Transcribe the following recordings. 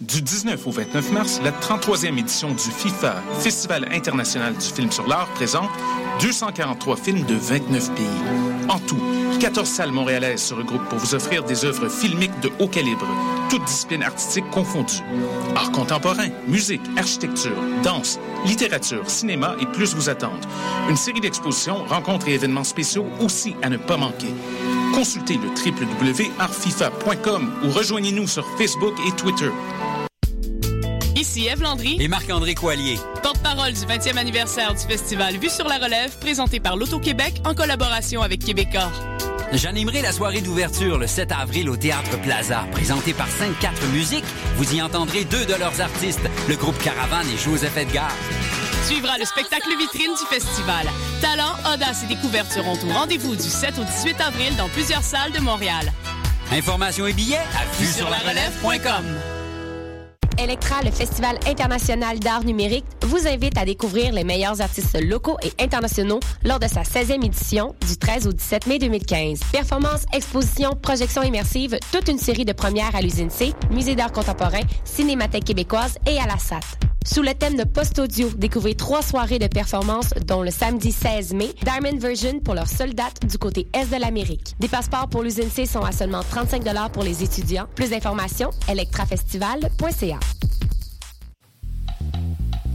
Du 19 au 29 mars, la 33e édition du FIFA, Festival international du film sur l'art, présente 243 films de 29 pays. En tout, 14 salles montréalaises se regroupent pour vous offrir des œuvres filmiques de haut calibre, toutes disciplines artistiques confondues. Art contemporain, musique, architecture, danse, littérature, cinéma et plus vous attendent. Une série d'expositions, rencontres et événements spéciaux aussi à ne pas manquer. Consultez le www.artfifa.com ou rejoignez-nous sur Facebook et Twitter. Ici Eve Landry et Marc-André Coallier. Porte-parole du 20e anniversaire du festival Vue sur la relève, présenté par l'Auto-Québec en collaboration avec Québecor. J'animerai la soirée d'ouverture le 7 avril au Théâtre Plaza. Présenté par 5-4 Musiques, vous y entendrez deux de leurs artistes, le groupe Caravane et Joseph Edgar. Suivra le spectacle vitrine du festival. Talent, audace et découverte seront au rendez-vous du 7 au 18 avril dans plusieurs salles de Montréal. Informations et billets à vue sur la relève.com. Electra, le Festival international d'art numérique, vous invite à découvrir les meilleurs artistes locaux et internationaux lors de sa 16e édition du 13 au 17 mai 2015. Performances, expositions, projections immersives, toute une série de premières à l'usine C, Musée d'art contemporain, Cinémathèque québécoise et à la SAT. Sous le thème de post-audio, découvrez trois soirées de performances, dont le samedi 16 mai, Diamond Version pour leur seule date du côté est de l'Amérique. Des passeports pour l'usine C sont à seulement 35 pour les étudiants. Plus d'informations, electrafestival.ca.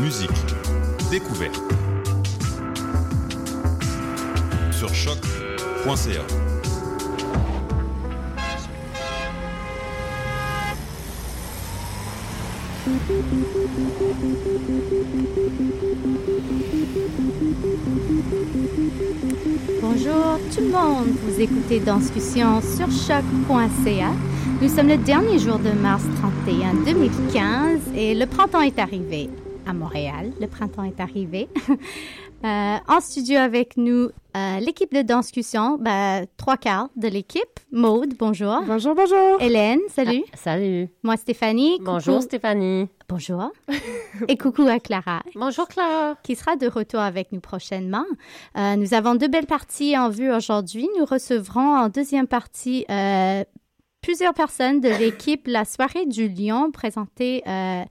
Musique, découverte. Sur choc.ca. Bonjour tout le monde, vous écoutez Danscussion sur choc.ca. Nous sommes le dernier jour de mars 31 2015 et le printemps est arrivé à Montréal. Le printemps est arrivé. Euh, en studio avec nous, euh, l'équipe de Danscussion, ben, trois quarts de l'équipe. Maude, bonjour. Bonjour, bonjour. Hélène, salut. Ah, salut. Moi, Stéphanie. Bonjour, Coucou. Stéphanie. Bonjour. Et coucou à Clara. Bonjour, Clara. Qui sera de retour avec nous prochainement. Euh, nous avons deux belles parties en vue aujourd'hui. Nous recevrons en deuxième partie euh, plusieurs personnes de l'équipe La soirée du lion présentée euh,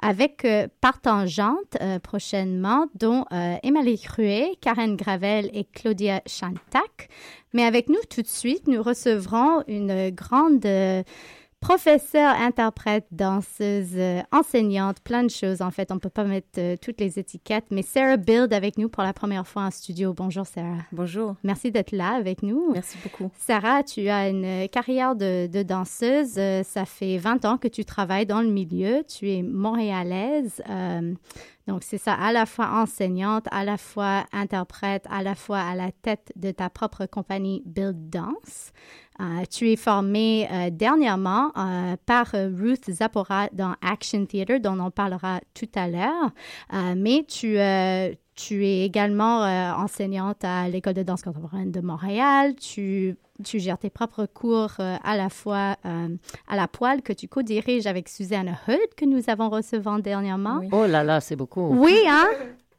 avec euh, euh, prochainement, dont euh, Emily Cruet, Karen Gravel et Claudia Chantac. Mais avec nous tout de suite, nous recevrons une grande euh, professeure, interprète, danseuse, euh, enseignante, plein de choses. En fait, on ne peut pas mettre euh, toutes les étiquettes, mais Sarah Build avec nous pour la première fois en studio. Bonjour Sarah. Bonjour. Merci d'être là avec nous. Merci beaucoup. Sarah, tu as une carrière de, de danseuse. Euh, ça fait 20 ans que tu travailles dans le milieu. Tu es montréalaise. Euh, donc, c'est ça, à la fois enseignante, à la fois interprète, à la fois à la tête de ta propre compagnie Build Dance. Euh, tu es formée euh, dernièrement euh, par euh, Ruth Zapora dans Action Theatre, dont on parlera tout à l'heure. Mais tu, tu es également enseignante à l'École de danse contemporaine de Montréal. Tu, tu gères tes propres cours à la fois à la poêle que tu co-diriges avec Suzanne Hood, que nous avons recevant dernièrement. Oui. Oh là là, c'est beaucoup. Oui, hein?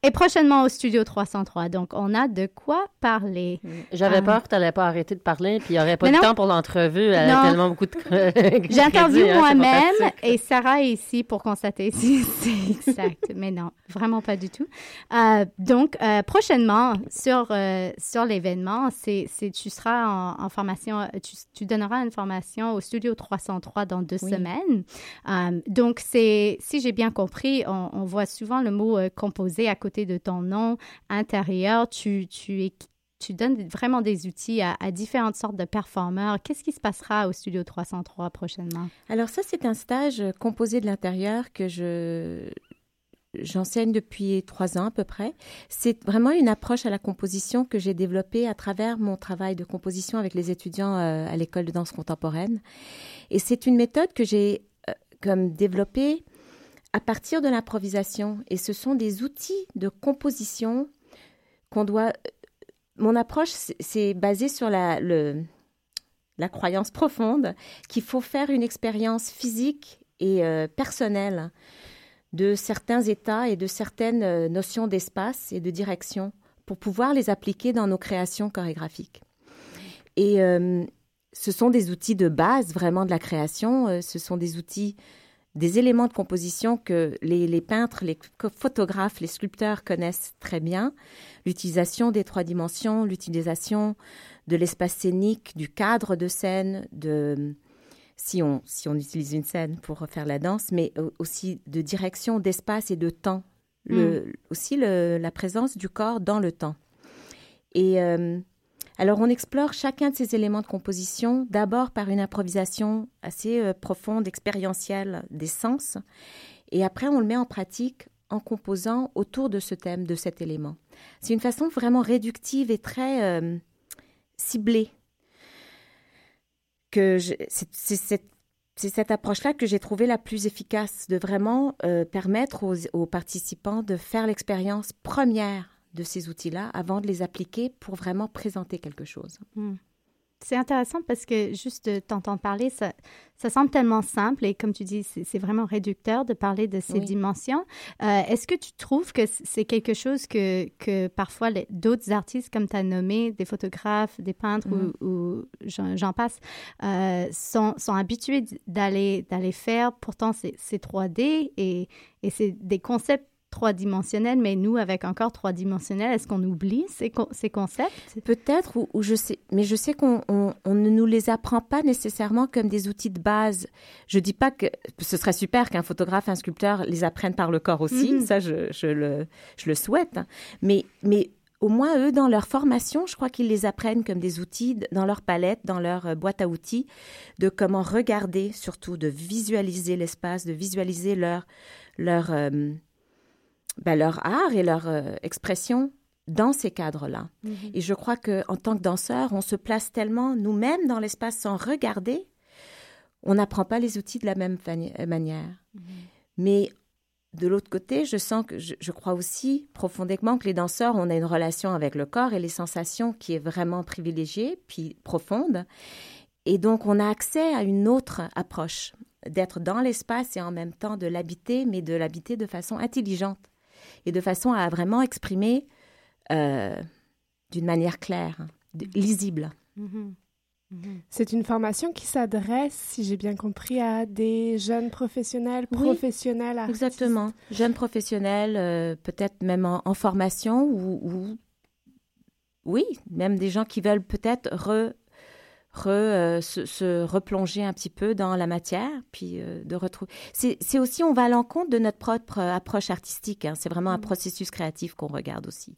Et prochainement au Studio 303. Donc, on a de quoi parler. J'avais Ah. peur que tu n'allais pas arrêter de parler, puis il n'y aurait pas Mais de non. temps pour l'entrevue. Elle Non. a tellement beaucoup de J'interviewe hein, moi-même et Sarah est ici pour constater si c'est exact. Mais non, vraiment pas du tout. Euh, donc, euh, prochainement, sur, euh, sur l'événement, c'est, tu seras en, en formation, euh, tu, tu donneras une formation au Studio 303 dans deux Oui. semaines. Euh, donc, c'est, si j'ai bien compris, on, on voit souvent le mot euh, composé à côté de ton nom intérieur. Tu, tu es tu donnes vraiment des outils à, à différentes sortes de performeurs. Qu'est-ce qui se passera au Studio 303 prochainement? Alors ça, c'est un stage euh, composé de l'intérieur que je j'enseigne depuis trois ans à peu près. C'est vraiment une approche à la composition que j'ai développée à travers mon travail de composition avec les étudiants euh, à l'école de danse contemporaine. Et c'est une méthode que j'ai euh, comme développée à partir de l'improvisation. Et ce sont des outils de composition qu'on doit. Euh, mon approche, c'est basé sur la, la croyance profonde qu'il faut faire une expérience physique et euh, personnelle de certains états et de certaines euh, notions d'espace et de direction pour pouvoir les appliquer dans nos créations chorégraphiques. Et ce sont des outils de base vraiment de la création, ce sont des outils, des éléments de composition que les, les peintres, les photographes, les sculpteurs connaissent très bien. L'utilisation des trois dimensions, l'utilisation de l'espace scénique, du cadre de scène, de si on, si on utilise une scène pour faire la danse, mais aussi de direction, d'espace et de temps. Le, mm. Aussi le, la présence du corps dans le temps. Et euh, alors on explore chacun de ces éléments de composition d'abord par une improvisation assez euh, profonde, expérientielle des sens, et après on le met en pratique en composant autour de ce thème, de cet élément. C'est une façon vraiment réductive et très euh, ciblée que c'est cette approche-là que j'ai trouvé la plus efficace, de vraiment euh, permettre aux, participants de faire l'expérience première de ces outils-là avant de les appliquer pour vraiment présenter quelque chose. Hmm. C'est intéressant parce que juste t'entendre parler, ça, ça semble tellement simple et comme tu dis, c'est vraiment réducteur de parler de ces dimensions. Euh, est-ce que tu trouves que c'est quelque chose que, que parfois d'autres artistes, comme tu as nommé, des photographes, des peintres ou, mm. j'en passe, euh, sont, sont habitués d'aller faire? Pourtant, c'est 3D et, et c'est des concepts trois-dimensionnel, mais nous, avec encore trois-dimensionnel, est-ce qu'on oublie ces, ces concepts? Peut-être, ou, je sais, mais je sais qu'on on, ne nous les apprend pas nécessairement comme des outils de base. Je dis pas que ce serait super qu'un photographe, un sculpteur les apprennent par le corps aussi, mm-hmm. ça je, je, le, je le souhaite, hein. mais, mais au moins, eux, dans leur formation, je crois qu'ils les apprennent comme des outils dans leur palette, dans leur euh, boîte à outils, de comment regarder, surtout de visualiser l'espace, de visualiser leur, leur, euh, ben, leur art et leur euh, expression dans ces cadres-là. Mhm. Et je crois que en tant que danseur, on se place tellement nous-mêmes dans l'espace sans regarder, on n'apprend pas les outils de la même euh, manière. Mhm. Mais de l'autre côté, je sens que je, crois aussi profondément que les danseurs, on a une relation avec le corps et les sensations qui est vraiment privilégiée, puis profonde. Et donc, on a accès à une autre approche, d'être dans l'espace et en même temps de l'habiter, mais de l'habiter de façon intelligente et de façon à vraiment exprimer euh, d'une manière claire, lisible. Mm-hmm. Mm-hmm. C'est une formation qui s'adresse, si j'ai bien compris, à des jeunes professionnels, professionnels artistes. Exactement, jeunes professionnels, euh, peut-être même en, formation ou, ou, oui, même des gens qui veulent peut-être re, euh, se, replonger un petit peu dans la matière, puis euh, de retrouver. C'est aussi, on va à l'encontre de notre propre euh, approche artistique. Hein. C'est vraiment un mm. processus créatif qu'on regarde aussi.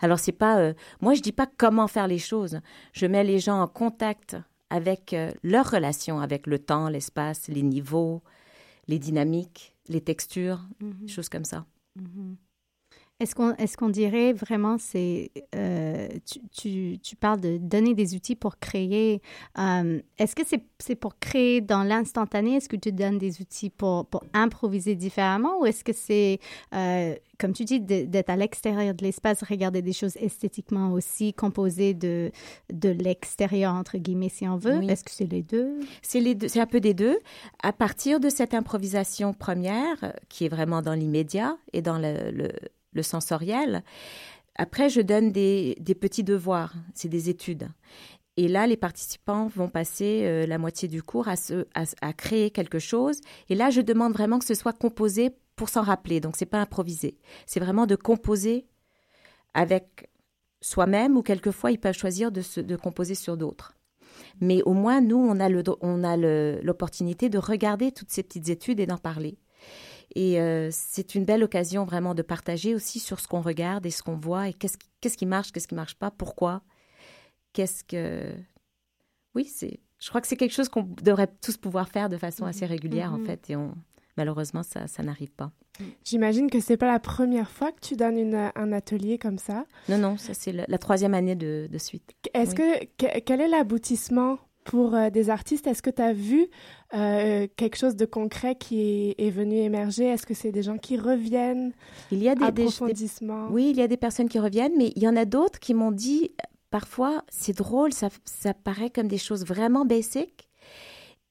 Alors c'est pas, moi je dis pas comment faire les choses. Je mets les gens en contact avec leur relation avec le temps, l'espace, les niveaux, les dynamiques, les textures, mm-hmm. choses comme ça. Mm-hmm. Est-ce qu'on est qu'on dirait vraiment, c'est euh, tu, tu, tu, parles de donner des outils pour créer. Euh, est-ce que c'est pour créer dans l'instantané? Est-ce que tu donnes des outils pour, pour improviser différemment ou est-ce que c'est, euh, comme tu dis, d'être à l'extérieur de l'espace, regarder des choses esthétiquement aussi, composées de, de l'extérieur, entre guillemets, si on veut? Est-ce que c'est les deux? C'est les deux, c'est un peu des deux. À partir de cette improvisation première, qui est vraiment dans l'immédiat et dans le, le le sensoriel. Après, je donne des, petits devoirs, c'est des études. Et là, les participants vont passer euh, la moitié du cours à, créer quelque chose. Et là, je demande vraiment que ce soit composé pour s'en rappeler. Donc, c'est pas improvisé. C'est vraiment de composer avec soi-même ou quelquefois ils peuvent choisir de composer sur d'autres. Mais au moins, nous, on a l'opportunité de regarder toutes ces petites études et d'en parler. Et euh, c'est une belle occasion vraiment de partager aussi sur ce qu'on regarde et ce qu'on voit et qu'est-ce qui, qu'est-ce qui marche, qu'est-ce qui marche pas, pourquoi, qu'est-ce que... Oui, c'est, je crois que c'est quelque chose qu'on devrait tous pouvoir faire de façon assez régulière en mhm. fait et on malheureusement, ça, ça n'arrive pas. J'imagine que c'est pas la première fois que tu donnes une, un atelier comme ça. Non, non, ça c'est la, la troisième année de, de suite. Est-ce Oui. que- quel est l'aboutissement pour euh, des artistes Est-ce que tu as vu euh, quelque chose de concret qui est, est venu émerger? Est-ce que c'est des gens qui reviennent? Il y a des, des- des- oui, il y a des personnes qui reviennent, mais il y en a d'autres qui m'ont dit parfois c'est drôle, ça, ça paraît comme des choses vraiment basiques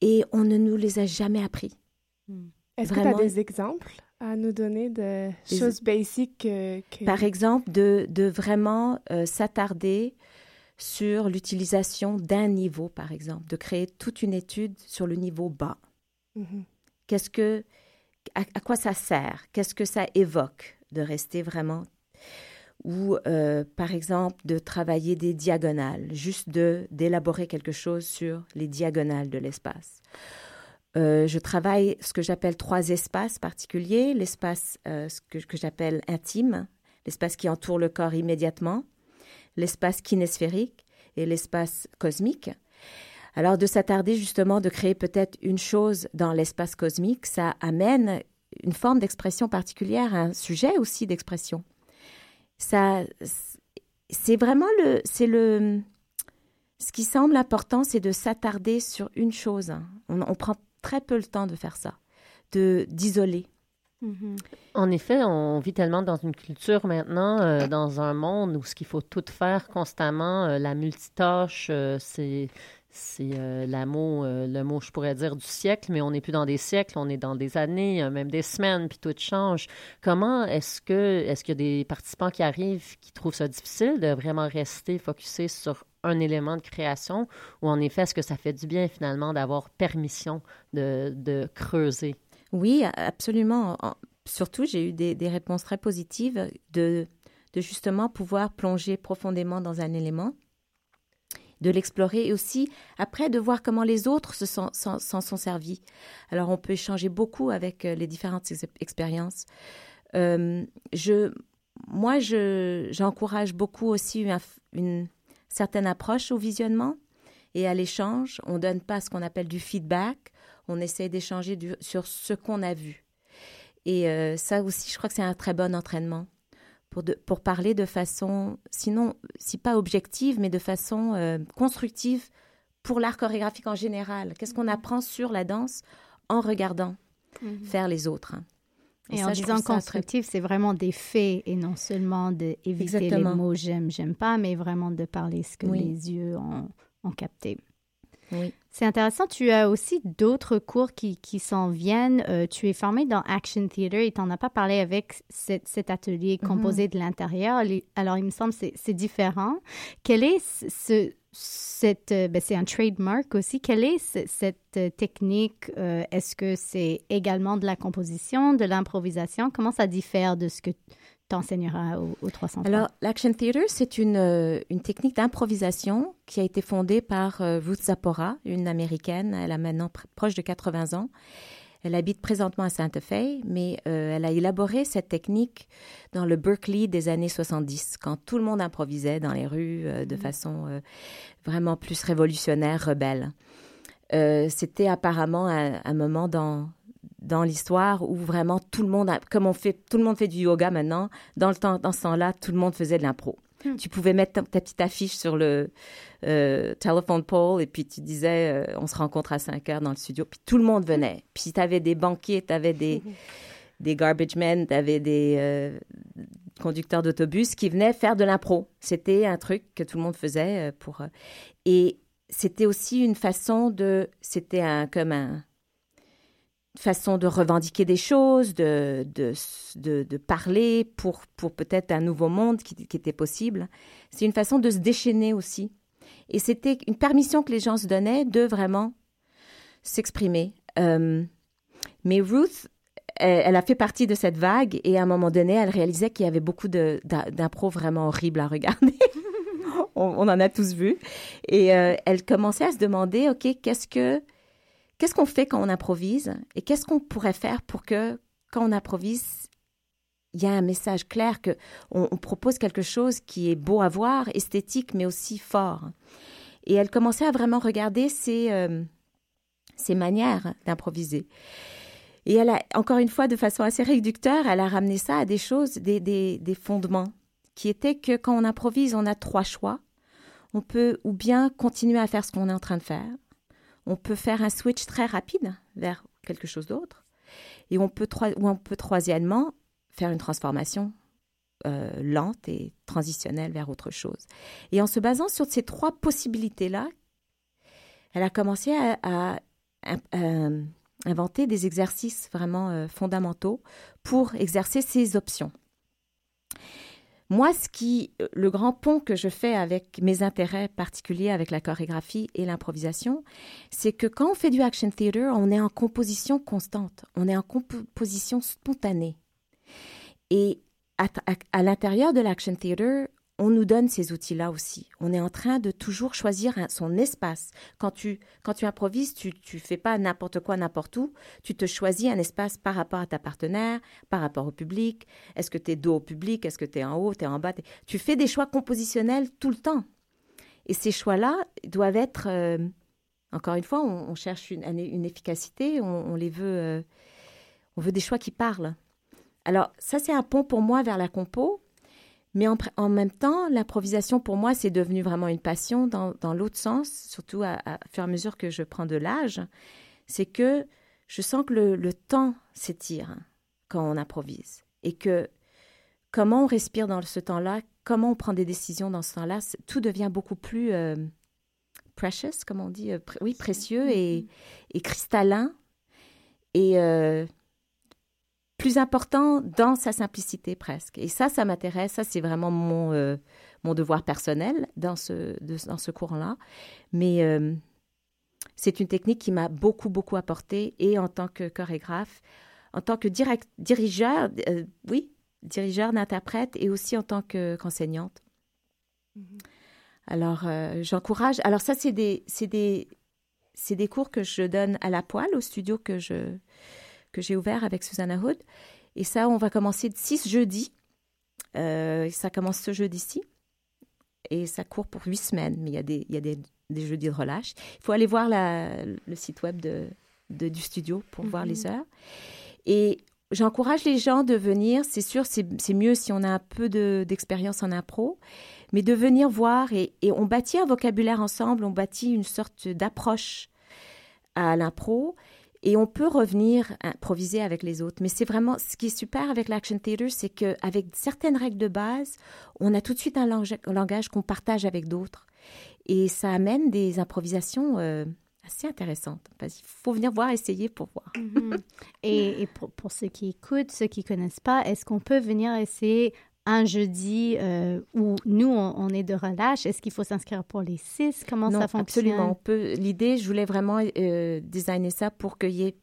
et on ne nous les a jamais appris. Est-ce que tu as des exemples à nous donner de choses basiques que, que- Par exemple, de, de vraiment euh, s'attarder sur l'utilisation d'un niveau, par exemple, de créer toute une étude sur le niveau bas. Mhm. Qu'est-ce que, à, à quoi ça sert? Qu'est-ce que ça évoque de rester vraiment ou euh, par exemple de travailler des diagonales, juste de d'élaborer quelque chose sur les diagonales de l'espace? Euh, je travaille ce que j'appelle trois espaces particuliers, l'espace euh, que j'appelle intime, l'espace qui entoure le corps immédiatement, l'espace kinésphérique et l'espace cosmique. Alors de s'attarder justement de créer peut-être une chose dans l'espace cosmique, ça amène une forme d'expression particulière, un sujet aussi d'expression. Ça, c'est vraiment le, c'est le, ce qui semble important, c'est de s'attarder sur une chose. On, prend très peu le temps de faire ça, de d'isoler. En effet, on vit tellement dans une culture maintenant, euh, dans un monde où ce qu'il faut tout faire constamment, euh, la multitâche, euh, c'est la mot, le mot, je pourrais dire, du siècle, mais on n'est plus dans des siècles, on est dans des années, même des semaines, puis tout change. Comment est-ce que est-ce qu'il y a des participants qui arrivent qui trouvent ça difficile de vraiment rester focusé sur un élément de création, ou en effet, est-ce que ça fait du bien finalement d'avoir permission de creuser? Oui, absolument. En- Surtout, j'ai eu des, réponses très positives de, justement pouvoir plonger profondément dans un élément, de l'explorer et aussi après de voir comment les autres se s'en sont servis. Alors, on peut échanger beaucoup avec euh, les différentes ex- expériences. Euh, je, moi, je, j'encourage beaucoup aussi une, une certaine approche au visionnement et à l'échange. On donne pas ce qu'on appelle du feedback. On essaie d'échanger sur ce qu'on a vu. Et euh, ça aussi, je crois que c'est un très bon entraînement pour, de- pour parler de façon, sinon, si pas objective, mais de façon euh, constructive pour l'art chorégraphique en général. Qu'est-ce qu'on apprend sur la danse en regardant Mhm. faire les autres hein. Et, ça, en disant très- constructif, c'est vraiment des faits et non seulement d'éviter les mots j'aime, j'aime pas, mais vraiment de parler ce que Oui. les yeux ont, ont capté. Oui. C'est intéressant. Tu as aussi d'autres cours qui, qui s'en viennent. Euh, tu es formé dans Action Theater et tu n'en as pas parlé avec cet, cet atelier Mhm. composé de l'intérieur. Alors, il me semble que c'est- différent. Quel est ce, ce- cette... euh, ben, c'est un trademark aussi. Quelle est ce- cette euh, technique? Euh, Est-ce que c'est également de la composition, de l'improvisation? Comment ça diffère de ce que tu enseigneras au, au 303? Alors, l'Action Theater, c'est une, euh, une technique d'improvisation qui a été fondée par euh, Ruth Zapora, une américaine. Elle a maintenant pr- proche de 80 ans. Elle habite présentement à Santa Fe, mais euh, elle a élaboré cette technique dans le Berkeley des années 70, quand tout le monde improvisait dans les rues euh, de façon euh, vraiment plus révolutionnaire, rebelle. C'était apparemment un, un moment dans dans l'histoire où vraiment tout le monde, a- comme on fait, tout le monde fait du yoga maintenant, dans le temps, dans ce temps-là, tout le monde faisait de l'impro. Tu pouvais mettre ta, ta petite affiche sur le euh, telephone pole et puis tu disais, euh, on se rencontre à 5 heures dans le studio, puis tout le monde venait. Puis tu avais des banquiers, tu avais des, des garbage men, tu avais des euh, conducteurs d'autobus qui venaient faire de l'impro. C'était un truc que tout le monde faisait euh, pour... et c'était aussi une façon de... C'était un, comme un façon de revendiquer des choses, de, de, de, parler pour, pour peut-être un nouveau monde qui, était possible. C'est une façon de se déchaîner aussi. Et c'était une permission que les gens se donnaient de vraiment s'exprimer. Euh, mais Ruth, elle, a fait partie de cette vague et à un moment donné, elle réalisait qu'il y avait beaucoup d'impro vraiment horribles à regarder. on, on en a tous vu. Et euh, elle commençait à se demander, OK, qu'est-ce que qu'est-ce qu'on fait quand on improvise et qu'est-ce qu'on pourrait faire pour que quand on improvise, il y a un message clair que on, propose quelque chose qui est beau à voir, esthétique, mais aussi fort. Et elle commençait à vraiment regarder ses, euh, ses manières d'improviser. Et elle a, encore une fois, de façon assez réducteur, elle a ramené ça à des choses, des, des fondements, qui étaient que quand on improvise, on a trois choix. On peut ou bien continuer à faire ce qu'on est en train de faire. On peut faire un switch très rapide vers quelque chose d'autre. Et on peut, ou on peut troisièmement faire une transformation euh, lente et transitionnelle vers autre chose. Et en se basant sur ces trois possibilités-là, elle a commencé à, inventer des exercices vraiment euh, fondamentaux pour exercer ces options. Moi, ce qui, le grand pont que je fais avec mes intérêts particuliers avec la chorégraphie et l'improvisation, c'est que quand on fait du action theater, on est en composition constante, on est en composition spontanée. Et à, l'intérieur de l'action theater, on nous donne ces outils-là aussi. On est en train de toujours choisir son espace. Quand tu, quand tu improvises, tu ne fais pas n'importe quoi, n'importe où. Tu te choisis un espace par rapport à ta partenaire, par rapport au public. Est-ce que tu es dos au public? Est-ce que tu es en haut? Tu es en bas? Tu fais des choix compositionnels tout le temps. Et ces choix-là doivent être... Euh, encore une fois, on, cherche une, efficacité, on, les veut... Euh, on veut des choix qui parlent. Alors, ça, c'est un pont pour moi vers la compo. Mais en, même temps, l'improvisation, pour moi, c'est devenu vraiment une passion dans, l'autre sens, surtout à, fur et à mesure que je prends de l'âge. C'est que je sens que le, temps s'étire quand on improvise. Et que comment on respire dans ce temps-là, comment on prend des décisions dans ce temps-là, tout devient beaucoup plus euh, precious, comme on dit, euh, oui, précieux et, et cristallin. Et euh, plus important dans sa simplicité presque. Et ça, ça m'intéresse. Ça, c'est vraiment mon, euh, mon devoir personnel dans ce, dans ce cours-là. Mais euh, c'est une technique qui m'a beaucoup, beaucoup apporté et en tant que chorégraphe, en tant que direct, dirigeur, euh, oui, dirigeur, interprète et aussi en tant qu'enseignante. Mm-hmm. Alors, j'encourage. Alors, ça, c'est des, des, des cours que je donne à la poêle au studio que je que j'ai ouvert avec Susanna Hood. Et ça, on va commencer de 6 jeudis. Euh, ça commence ce jeudi-ci. Et ça court pour 8 semaines. Mais il y a des, il y a des, des jeudis de relâche. Il faut aller voir la, le site web de, de, du studio pour voir les mhm. heures. Et j'encourage les gens de venir. C'est sûr, c'est mieux si on a un peu d'expérience en impro. Mais de venir voir et, et on bâtit un vocabulaire ensemble, on bâtit une sorte d'approche à l'impro et on peut revenir improviser avec les autres. Mais c'est vraiment ce qui est super avec l'action theater, c'est qu'avec certaines règles de base, on a tout de suite un langage, qu'on partage avec d'autres. Et ça amène des improvisations euh, assez intéressantes. Il faut venir voir, essayer pour voir. Mm-hmm. Et, pour, pour, ceux qui écoutent, ceux qui connaissent pas, est-ce qu'on peut venir essayer un jeudi euh, où nous, on, est de relâche? Est-ce qu'il faut s'inscrire pour les six? Comment ça fonctionne? Absolument. On peut, l'idée, je voulais vraiment euh, designer ça pour qu'il y ait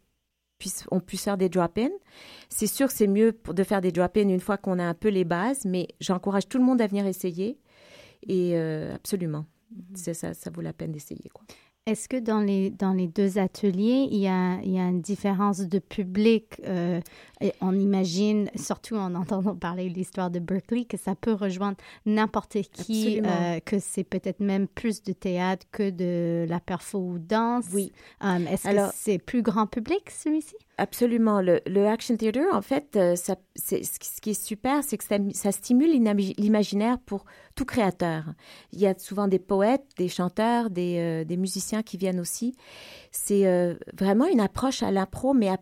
puisse, on puisse faire des drop-in. C'est sûr que c'est mieux de faire des drop-in une fois qu'on a un peu les bases, mais j'encourage tout le monde à venir essayer. Et euh, absolument, mm-hmm. ça, ça vaut la peine d'essayer. Est-ce que dans les, dans les deux ateliers, il y a, il y a une différence de public? Euh, on imagine, surtout en entendant parler de l'histoire de Berkeley, que ça peut rejoindre n'importe qui, euh, que c'est peut-être même plus de théâtre que de la perfo ou danse? Oui. Euh, est-ce que c'est plus grand public, celui-ci? Absolument. Le, action theater, en fait, euh, ça, ce qui est super, c'est que ça, stimule l'imaginaire pour tout créateur. Il y a souvent des poètes, des chanteurs, des, euh, musiciens qui viennent aussi. C'est euh, vraiment une approche à l'impro, mais à,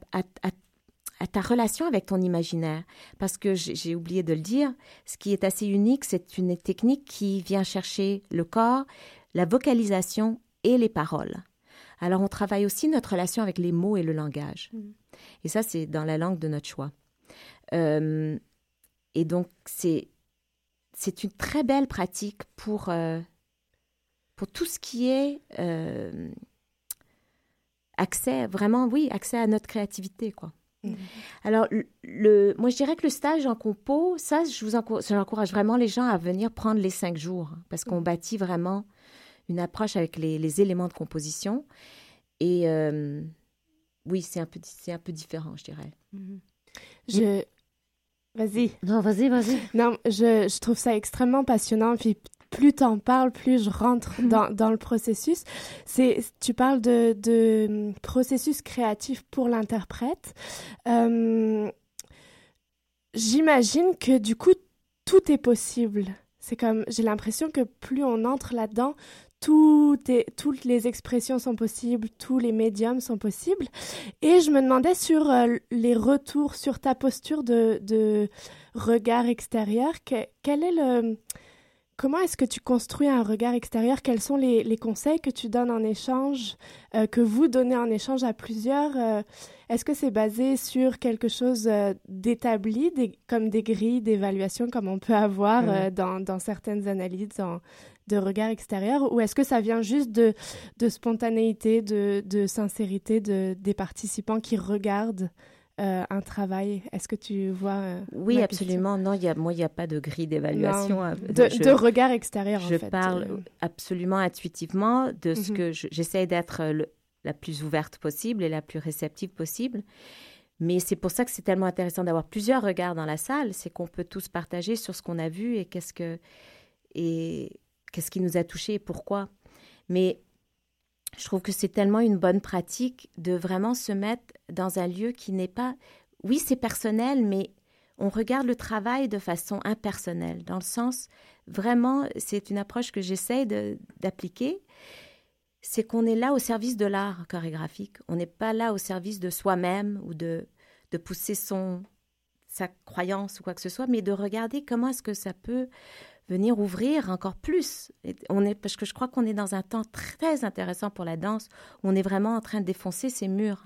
ta relation avec ton imaginaire. Parce que j'ai oublié de le dire, ce qui est assez unique, c'est une technique qui vient chercher le corps, la vocalisation et les paroles. Alors, on travaille aussi notre relation avec les mots et le langage. Mm. Et ça, c'est dans la langue de notre choix. Euh, et donc, c'est, c'est une très belle pratique pour, euh, pour tout ce qui est euh, accès, vraiment, oui, accès à notre créativité, quoi. Mm. Alors, le, moi, je dirais que le stage en compo, ça, je vous encourage, j'encourage vraiment les gens à venir prendre les cinq jours, parce qu'on mm. bâtit vraiment une approche avec les, les éléments de composition. Et euh, oui, c'est un, peu, un peu différent, je dirais. Mhm. Je. Vas-y. Non, vas-y, vas-y. Non, je, je, trouve ça extrêmement passionnant. Puis plus t'en parles, plus je rentre dans, dans le processus. C'est, tu parles de, de processus créatif pour l'interprète. Euh, j'imagine que du coup, tout est possible. C'est comme, j'ai l'impression que plus on entre là-dedans, tout est, toutes les expressions sont possibles, tous les médiums sont possibles. Et je me demandais sur euh, les retours, sur ta posture de, de regard extérieur, quel est le, Comment est-ce que tu construis un regard extérieur? Quels sont les, les, conseils que tu donnes en échange, euh, que vous donnez en échange à plusieurs euh, Est-ce que c'est basé sur quelque chose d'établi, comme des grilles d'évaluation comme on peut avoir dans, dans, certaines analyses de regard extérieur, ou est-ce que ça vient juste de, de spontanéité, de, de sincérité de, des participants qui regardent euh, un travail? Est-ce que tu vois euh, Oui, absolument. Non, y a, moi, il n'y a pas de grille d'évaluation. Euh, de, regard extérieur, je en fait. parle absolument intuitivement de ce mhm. que j'essaie d'être la plus ouverte possible et la plus réceptive possible. Mais c'est pour ça que c'est tellement intéressant d'avoir plusieurs regards dans la salle, c'est qu'on peut tous partager sur ce qu'on a vu et qu'est-ce que et qu'est-ce qui nous a touchés et pourquoi. Mais je trouve que c'est tellement une bonne pratique de vraiment se mettre dans un lieu qui n'est pas, oui, c'est personnel, mais on regarde le travail de façon impersonnelle, dans le sens, vraiment, c'est une approche que j'essaie d'appliquer, c'est qu'on est là au service de l'art chorégraphique, on n'est pas là au service de soi-même ou de, de pousser son, sa croyance ou quoi que ce soit, mais de regarder comment est-ce que ça peut venir ouvrir encore plus. on est, parce que je crois qu'on est dans un temps très intéressant pour la danse, où on est vraiment en train de défoncer ces murs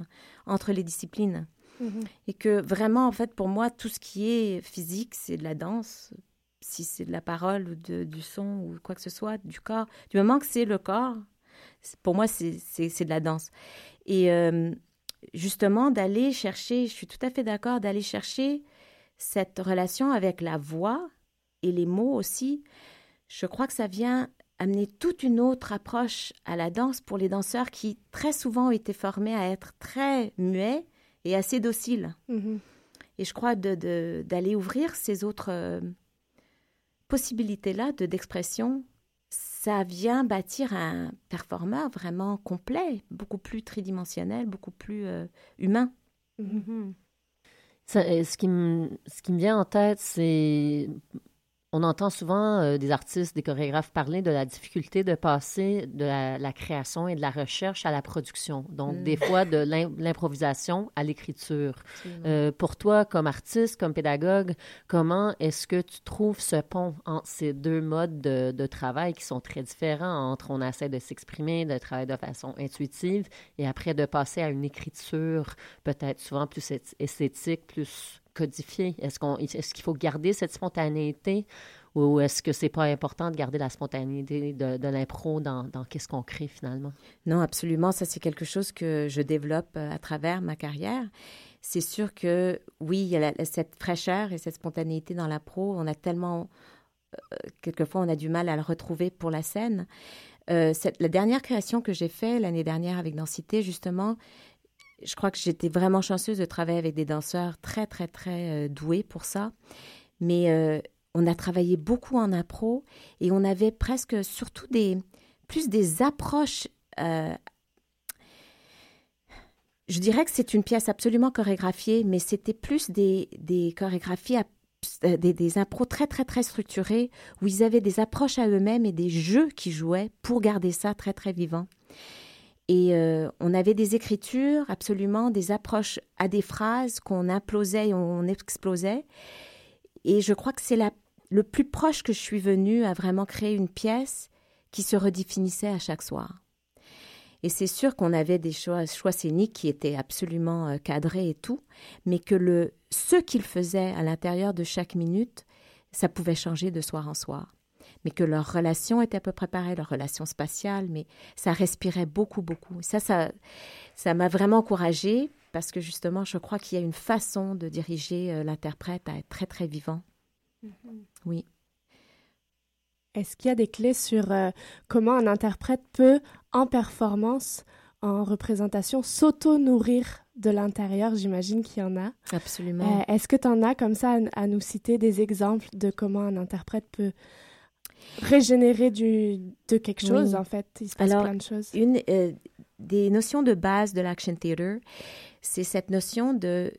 entre les disciplines. Mm-hmm. Et que vraiment, en fait, pour moi, tout ce qui est physique, c'est de la danse. Si c'est de la parole ou de, du son ou quoi que ce soit, du corps. Du moment que c'est le corps, pour moi, c'est de la danse. Et euh, justement, d'aller chercher, je suis tout à fait d'accord, d'aller chercher cette relation avec la voix et les mots aussi, je crois que ça vient amener toute une autre approche à la danse pour les danseurs qui très souvent ont été formés à être très muets et assez dociles. Mm-hmm. Et je crois d'aller de, ouvrir ces autres euh, possibilités-là de d'expression, ça vient bâtir un performeur vraiment complet, beaucoup plus tridimensionnel, beaucoup plus euh, humain. Euh, ce, qui ce qui me vient en tête, c'est on entend souvent euh, des artistes, des chorégraphes parler de la difficulté de passer de la, création et de la recherche à la production. Donc, des mm. fois, de l'improvisation à l'écriture. Euh, pour toi, comme artiste, comme pédagogue, comment est-ce que tu trouves ce pont entre ces deux modes de, travail qui sont très différents? Entre on essaie de s'exprimer, de travailler de façon intuitive et après de passer à une écriture peut-être souvent plus esthétique, plus Est-ce qu'on est-ce qu'il faut garder cette spontanéité ou est-ce que c'est pas important de garder la spontanéité de, l'impro dans, dans qu'est-ce qu'on crée finalement? Non, absolument. Ça, c'est quelque chose que je développe euh, à travers ma carrière. C'est sûr que oui, il y a cette fraîcheur et cette spontanéité dans la. On a tellement, euh, quelquefois, on a du mal à le retrouver pour la scène. Euh, la dernière création que j'ai faite l'année dernière avec Densité, justement, je crois que j'étais vraiment chanceuse de travailler avec des danseurs très, très, très euh, doués pour ça. Mais euh, on a travaillé beaucoup en impro et on avait presque surtout des, plus des approches. Euh, je dirais que c'est une pièce absolument chorégraphiée, mais c'était plus des, des chorégraphies, des, des impros très, très, très structurés où ils avaient des approches à eux-mêmes et des jeux qui jouaient pour garder ça très, très vivant. Et euh, on avait des écritures, absolument, des approches à des phrases qu'on implosait et on explosait. Et je crois que c'est le plus proche que je suis venue à vraiment créer une pièce qui se redéfinissait à chaque soir. Et c'est sûr qu'on avait des choix, choix, scéniques qui étaient absolument euh, cadrés et tout, mais que le, ce qu'il faisait à l'intérieur de chaque minute, ça pouvait changer de soir en soir mais que leur relation était à peu près pareille, leur relation spatiale, mais ça respirait beaucoup, beaucoup. Ça, ça, ça m'a vraiment encouragée parce que justement, je crois qu'il y a une façon de diriger euh, l'interprète à être très, très vivant. Mm-hmm. Oui. Est-ce qu'il y a des clés sur euh, comment un interprète peut, en performance, en représentation, s'auto-nourrir de l'intérieur? J'imagine qu'il y en a. Absolument. Euh, est-ce que tu en as comme ça à, nous citer des exemples de comment un interprète peut régénérer du, de quelque chose, Oui. en fait. Il se passe Alors, plein de choses. Une euh, des notions de base de l'action theater, c'est cette notion de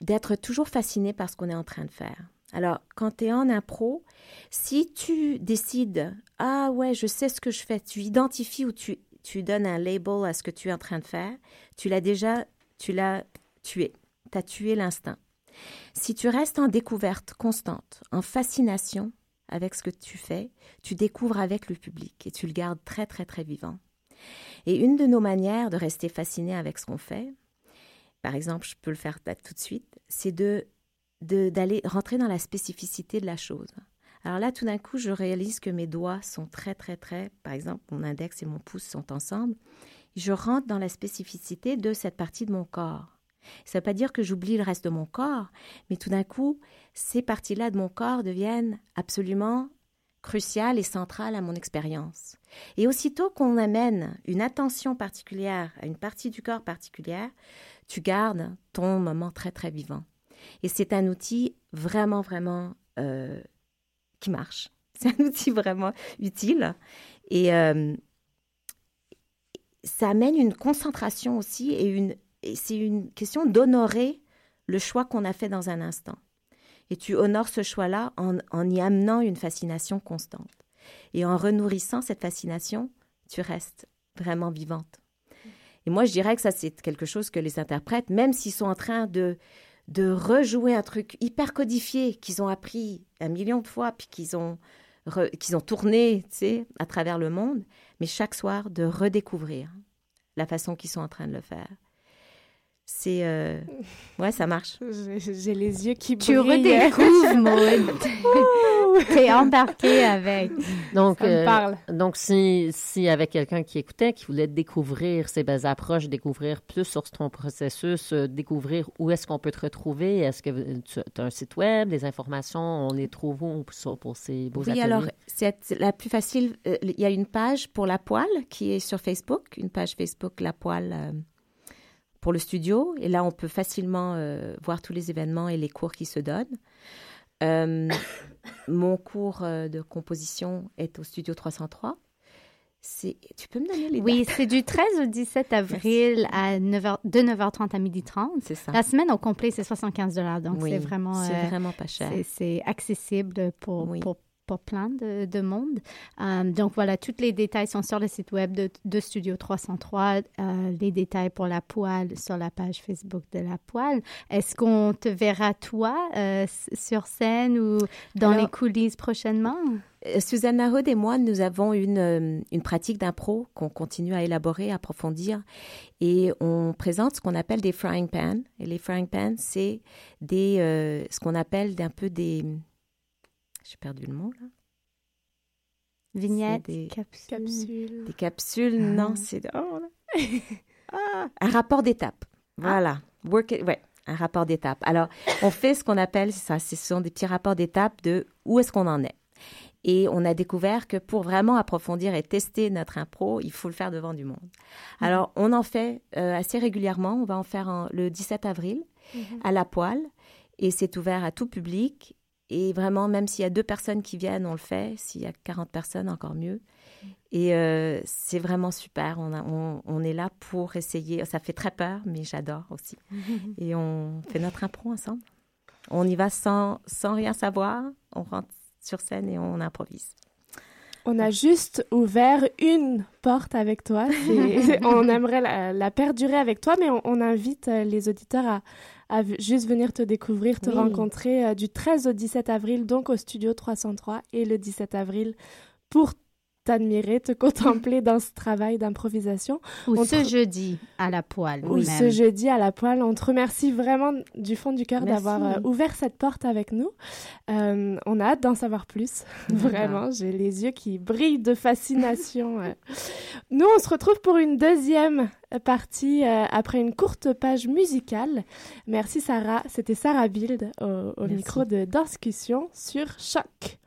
d'être toujours fasciné par ce qu'on est en train de faire. Alors, quand tu es en impro, si tu décides ah ouais, je sais ce que je fais, tu identifies ou tu tu donnes un label à ce que tu es en train de faire, tu l'as déjà tu l'as tué. Tu as tué l'instinct. Si tu restes en découverte constante, en fascination avec ce que tu fais, tu découvres avec le public et tu le gardes très très très vivant. Et une de nos manières de rester fasciné avec ce qu'on fait, par exemple, je peux le faire tout de suite, c'est de- d'aller rentrer dans la spécificité de la chose. Alors là, tout d'un coup, je réalise que mes doigts sont très, très, très, par exemple, mon index et mon pouce sont ensemble. Je rentre dans la spécificité de cette partie de mon corps. Ça ne veut pas dire que j'oublie le reste de mon corps, mais tout d'un coup, ces parties-là de mon corps deviennent absolument cruciales et centrales à mon expérience. Et aussitôt qu'on amène une attention particulière à une partie du corps particulière, tu gardes ton moment très, très vivant. Et c'est un outil vraiment, vraiment euh, qui marche. C'est un outil vraiment utile. Et euh, ça amène une concentration aussi et, une, et c'est une question d'honorer le choix qu'on a fait dans un instant. Et tu honores ce choix-là en, en y amenant une fascination constante. Et en renourrissant cette fascination, tu restes vraiment vivante. Et moi, je dirais que ça, c'est quelque chose que les interprètes, même s'ils sont en train de, de rejouer un truc hyper codifié qu'ils ont appris un million de fois, puis qu'ils ont, qu'ils ont tourné, à travers le monde, mais chaque soir, de redécouvrir la façon qu'ils sont en train de le faire. C'est... euh, Ouais, ça marche. J'ai les yeux qui Tu brillent. redécouvres, Maud. T'es embarqué avec. Donc, Ça me euh, parle. donc si, si avec quelqu'un qui écoutait, qui voulait découvrir ces belles approches, découvrir plus sur ton processus, euh, découvrir où est-ce qu'on peut te retrouver, est-ce que tu as un site web, des informations, on les trouve où pour, pour ces beaux Oui, ateliers? alors, c'est la plus facile. euh, Il y a une page pour La Poêle qui est sur Facebook, une page Facebook La Poêle euh, pour le studio. Et là, on peut facilement euh, voir tous les événements et les cours qui se donnent. Euh, mon cours euh, de composition est au studio 303. C'est- Tu peux me donner les Oui, c'est du 13 au 17 avril à 9h, de 9h30 à 12h30. C'est ça. La semaine au complet, c'est 75 donc Oui, c'est vraiment, c'est euh, vraiment pas cher. c'est- c'est accessible pour, Oui. pour, pour plein de, de monde. Euh, donc voilà, tous les détails sont sur le site web de, de Studio 303. euh, les détails pour la poêle sur la page Facebook de la poêle. Est-ce qu'on te verra toi euh, sur scène ou dans Alors- les coulisses prochainement? Suzanne Narod et moi, nous avons une, une pratique d'impro qu'on continue à élaborer, à approfondir. Et on présente ce qu'on appelle des frying pans. Et les frying pans, c'est des, euh, ce qu'on appelle un peu des... J'ai perdu le mot, là. Vignette, des- capsule. Capsule. Des capsules, non, Ah. c'est... oh, là. Ah, un rapport d'étape. Voilà. Work it- ouais, un rapport d'étape. Alors, on fait ce qu'on appelle, c'est ça, ce sont des petits rapports d'étape de où est-ce qu'on en est. Et on a découvert que pour vraiment approfondir et tester notre impro, il faut le faire devant du monde. Alors, on en fait euh, assez régulièrement. On va en faire en- le 17 avril à La Poêle. Et c'est ouvert à tout public. Et vraiment, même s'il y a deux personnes qui viennent, on le fait. S'il y a 40 personnes, encore mieux. Et euh, c'est vraiment super. On, a- on, on est là pour essayer. Ça fait très peur, mais j'adore aussi. Et on fait notre impro ensemble. On y va sans, sans rien savoir. On rentre sur scène et on improvise. On a juste ouvert une porte avec toi. On aimerait la, la perdurer avec toi, mais on, on invite euh, les auditeurs à, à juste venir te découvrir, te Oui. rencontrer euh, du 13 au 17 avril, donc au studio 303, et le 17 avril pour t'admirer, te contempler dans ce travail d'improvisation? Ou On ce te- jeudi à la poêle. Ou même. ce jeudi à la poêle. On te remercie vraiment du fond du cœur d'avoir euh, ouvert cette porte avec nous. Euh, on a hâte d'en savoir plus. vraiment, j'ai les yeux qui brillent de fascination. euh. Nous, on se retrouve pour une deuxième partie euh, après une courte page musicale. Merci Sarah. C'était Sarah Bild au, micro de Danscussion sur Choc.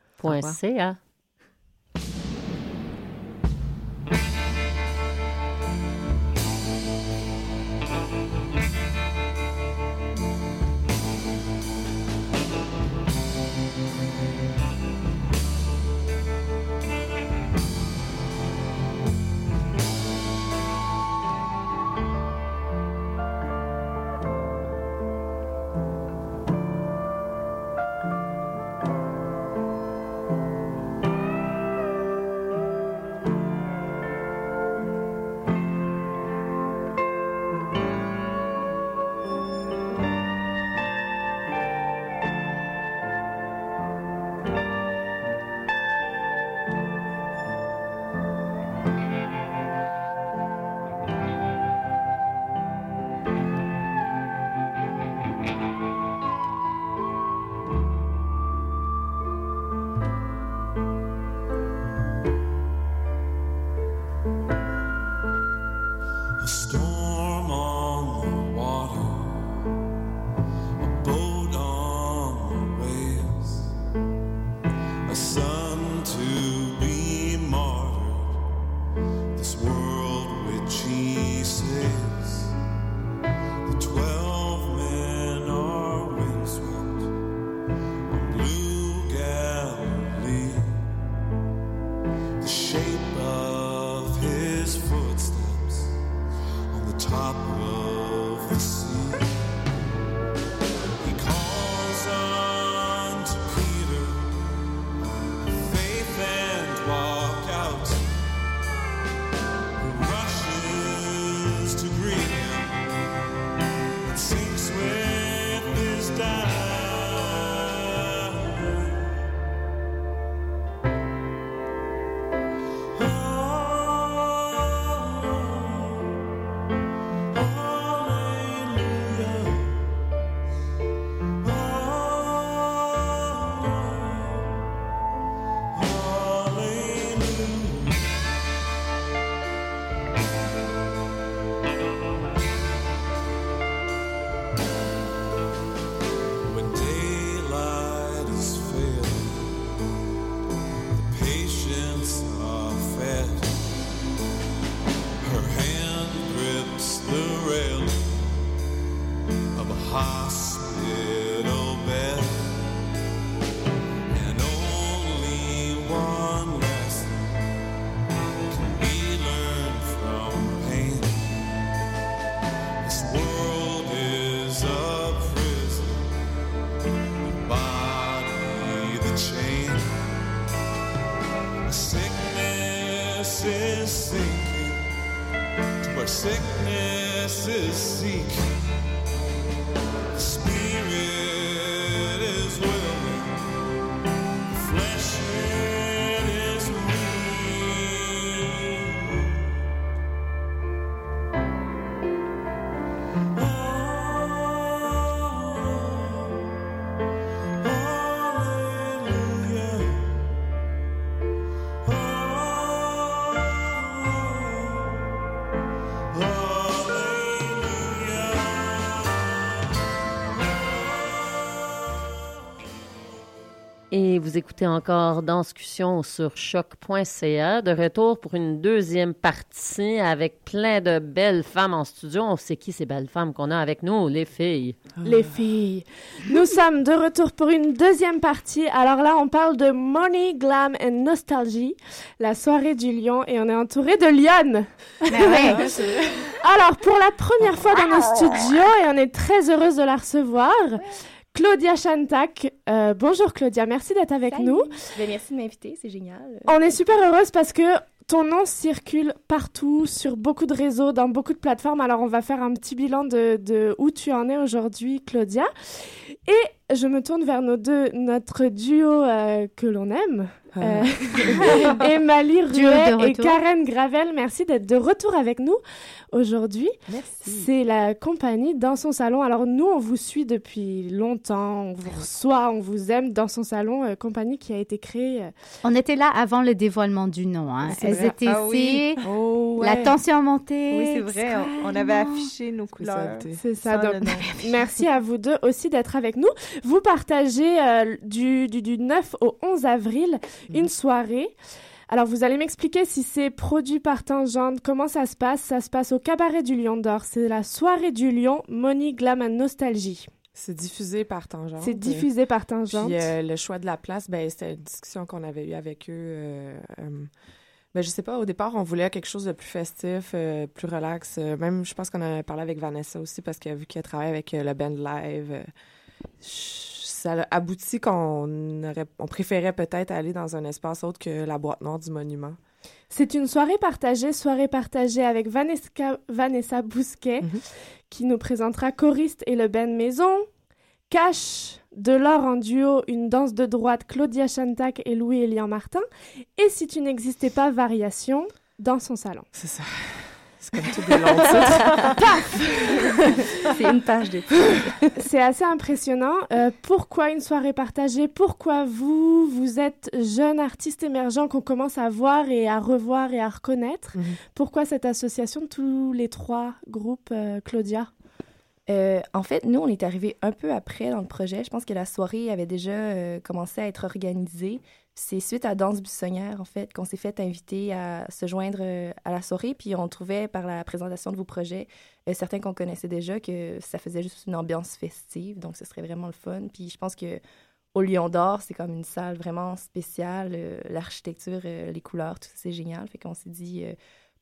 Et vous écoutez encore Danscussion sur choc.ca. De retour pour une deuxième partie avec plein de belles femmes en studio. On sait qui ces belles femmes qu'on a avec nous, les filles. Les filles. Nous sommes de retour pour une deuxième partie. Alors là, on parle de Money, Glam and Nostalgie, la soirée du lion, et on est entouré de lionnes. Alors, pour la première fois dans nos studios, et on est très heureuse de la recevoir, Claudia Chantac. Euh, bonjour Claudia, merci d'être avec nous. Ben, merci de m'inviter, c'est génial. On est super heureuse parce que ton nom circule partout, sur beaucoup de réseaux, dans beaucoup de plateformes. Alors, on va faire un petit bilan de, de où tu en es aujourd'hui, Claudia. Et je me tourne vers nos deux, notre duo euh, que l'on aime. Euh, Emily Duo de Ruet et. Karen Gravel, merci d'être de retour avec nous aujourd'hui. Merci. C'est la compagnie Dans son salon. Alors nous, on vous suit depuis longtemps, on vous reçoit, on vous aime. Dans son salon, euh, compagnie qui a été créée. euh, On était là avant le dévoilement du nom. Hein. C'est Elles vrai. étaient Ah oui. ici, Oh, la tension montait. Oui, c'est vrai. On, on avait affiché nos couleurs. C'est ça. Donc, merci à vous deux aussi d'être avec nous. Vous partagez euh, du, du, du 9 au 11 avril Mhm. une soirée. Alors, vous allez m'expliquer si c'est produit par Tangente, comment ça se passe. Ça se passe au Cabaret du Lion d'Or. C'est la soirée du Lion, Money, Glam and Nostalgie. C'est diffusé par Tangente. C'est diffusé par Tangente. Puis euh, le choix de la place, ben, c'était une discussion qu'on avait eue avec eux. Euh, euh, ben, je sais pas, au départ, on voulait quelque chose de plus festif, euh, plus relax. Euh, même, je pense qu'on a parlé avec Vanessa aussi parce qu'elle a vu qu'elle travaille avec euh, le band live. Ça a abouti qu'on aurait, on préférait peut-être aller dans un espace autre que la boîte noire du monument. C'est une soirée partagée, soirée partagée avec Vanessa, Vanessa Bousquet, Mhm. qui nous présentera Choriste et le Ben Maison, Cash, de l'or en duo, une danse de droite, Claudia Chantac et Louis Elian Martin, et si tu n'existais pas, Variation, dans son salon. C'est ça. C'est comme tout des longs titres. Paf! C'est une page de C'est assez impressionnant. Euh, pourquoi une soirée partagée? Pourquoi vous, vous êtes jeune artiste émergent qu'on commence à voir et à revoir et à reconnaître? Mhm. Pourquoi cette association de tous les trois groupes, euh, Claudia? Euh, en fait, nous, on est arrivé un peu après dans le projet. Je pense que la soirée avait déjà euh, commencé à être organisée. C'est suite à Danse Buissonnière, en fait, qu'on s'est fait inviter à se joindre euh, à la soirée. Puis on trouvait par la présentation de vos projets, euh, certains qu'on connaissait déjà, que ça faisait juste une ambiance festive. Donc, ce serait vraiment le fun. Puis je pense que au Lion d'Or, c'est comme une salle vraiment spéciale. euh, L'architecture, les couleurs, tout ça, c'est génial. Fait qu'on s'est dit,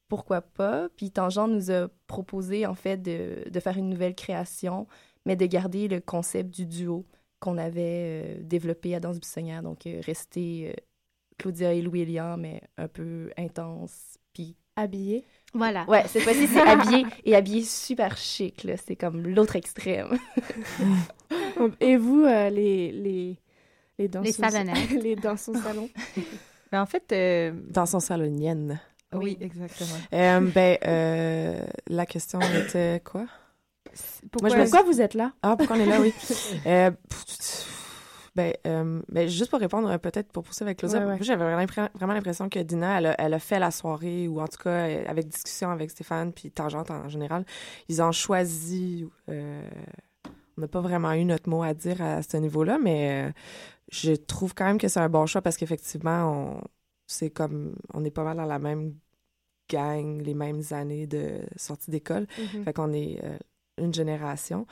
pourquoi pas? Puis Tangent nous a proposé, en fait, de faire une nouvelle création, mais de garder le concept du duo qu'on avait euh, développé à Danse Buissonnière. Donc, euh, rester euh, Claudia et Louis-Elian, mais un peu intense, puis... Habillé. Voilà. Ouais, cette fois-ci, c'est habillé, et habillé super chic, là. C'est comme l'autre extrême. Et vous, euh, les, les, les danseuses? salonnettes. les danseuses au salon? Mais en fait, euh, dans son salonienne. Oui, exactement. Euh, ben, euh, la question était quoi? Pourquoi, Moi, je me- pourquoi vous êtes là? Ah, pourquoi on est là, oui. Euh, ben, euh, ben, juste pour répondre, euh, peut-être pour poursuivre avec Claudia, Ouais, j'avais vraiment l'impression que Dina, elle a, elle a fait la soirée, ou en tout cas, avec discussion avec Stéphane, puis Tangente en général, ils ont choisi. euh, on n'a pas vraiment eu notre mot à dire à ce niveau-là, mais je trouve quand même que c'est un bon choix parce qu'effectivement, on, c'est comme, on est pas mal dans la même gang, les mêmes années de sortie d'école. Mhm. Fait qu'on est euh, une génération.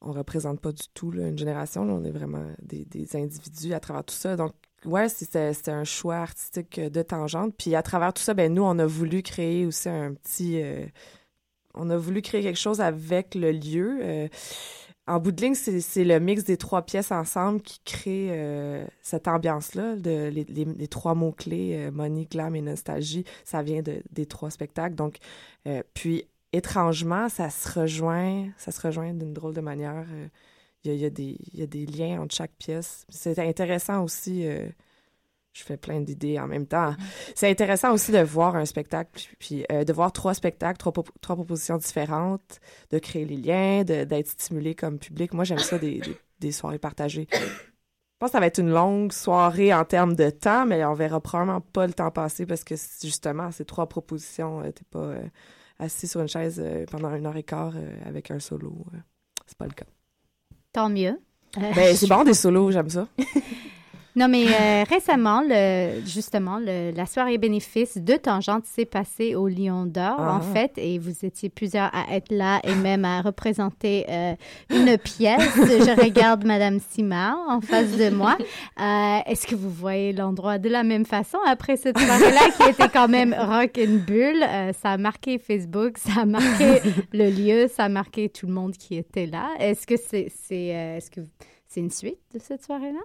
On représente pas du tout là, une génération, on est vraiment des, des individus à travers tout ça. Donc, ouais, c'était un choix artistique de tangente. Puis à travers tout ça, ben nous, on a voulu créer aussi un petit... euh, on a voulu créer quelque chose avec le lieu. Euh, en bout de ligne, c'est le mix des trois pièces ensemble qui crée euh, cette ambiance-là. Les, les- les trois mots-clés, money, glam et nostalgie, ça vient de- des trois spectacles. Donc, puis, étrangement, ça se rejoint, ça se rejoint d'une drôle de manière. Euh, Il y, a, il y a des, il y a des liens entre chaque pièce. C'est intéressant aussi. euh, je fais plein d'idées en même temps. C'est intéressant aussi de voir un spectacle, puis, puis, euh, de voir trois spectacles, trois, pro- trois propositions différentes, de créer les liens, d'être stimulé comme public. Moi, j'aime ça, des, des, des soirées partagées. Je pense que ça va être une longue soirée en termes de temps, mais on verra probablement pas le temps passer parce que justement, ces trois propositions, t'es pas euh, assis sur une chaise euh, pendant une heure et quart euh, avec un solo. euh. c'est pas le cas. Tant mieux. Ben, c'est bon des solos, j'aime ça. Non, mais euh, récemment, le, justement, le- la soirée bénéfice de Tangente s'est passée au Lion d'Or, Ah. en fait, et vous étiez plusieurs à être là et même à représenter euh, une pièce. Je regarde Madame Simard en face de moi. Euh, Est-ce que vous voyez l'endroit de la même façon après cette soirée-là qui était quand même rock and bulle? Euh, ça a marqué Facebook, ça a marqué le lieu, ça a marqué tout le monde qui était là. Est-ce que c'est c'est est-ce que c'est une suite de cette soirée-là?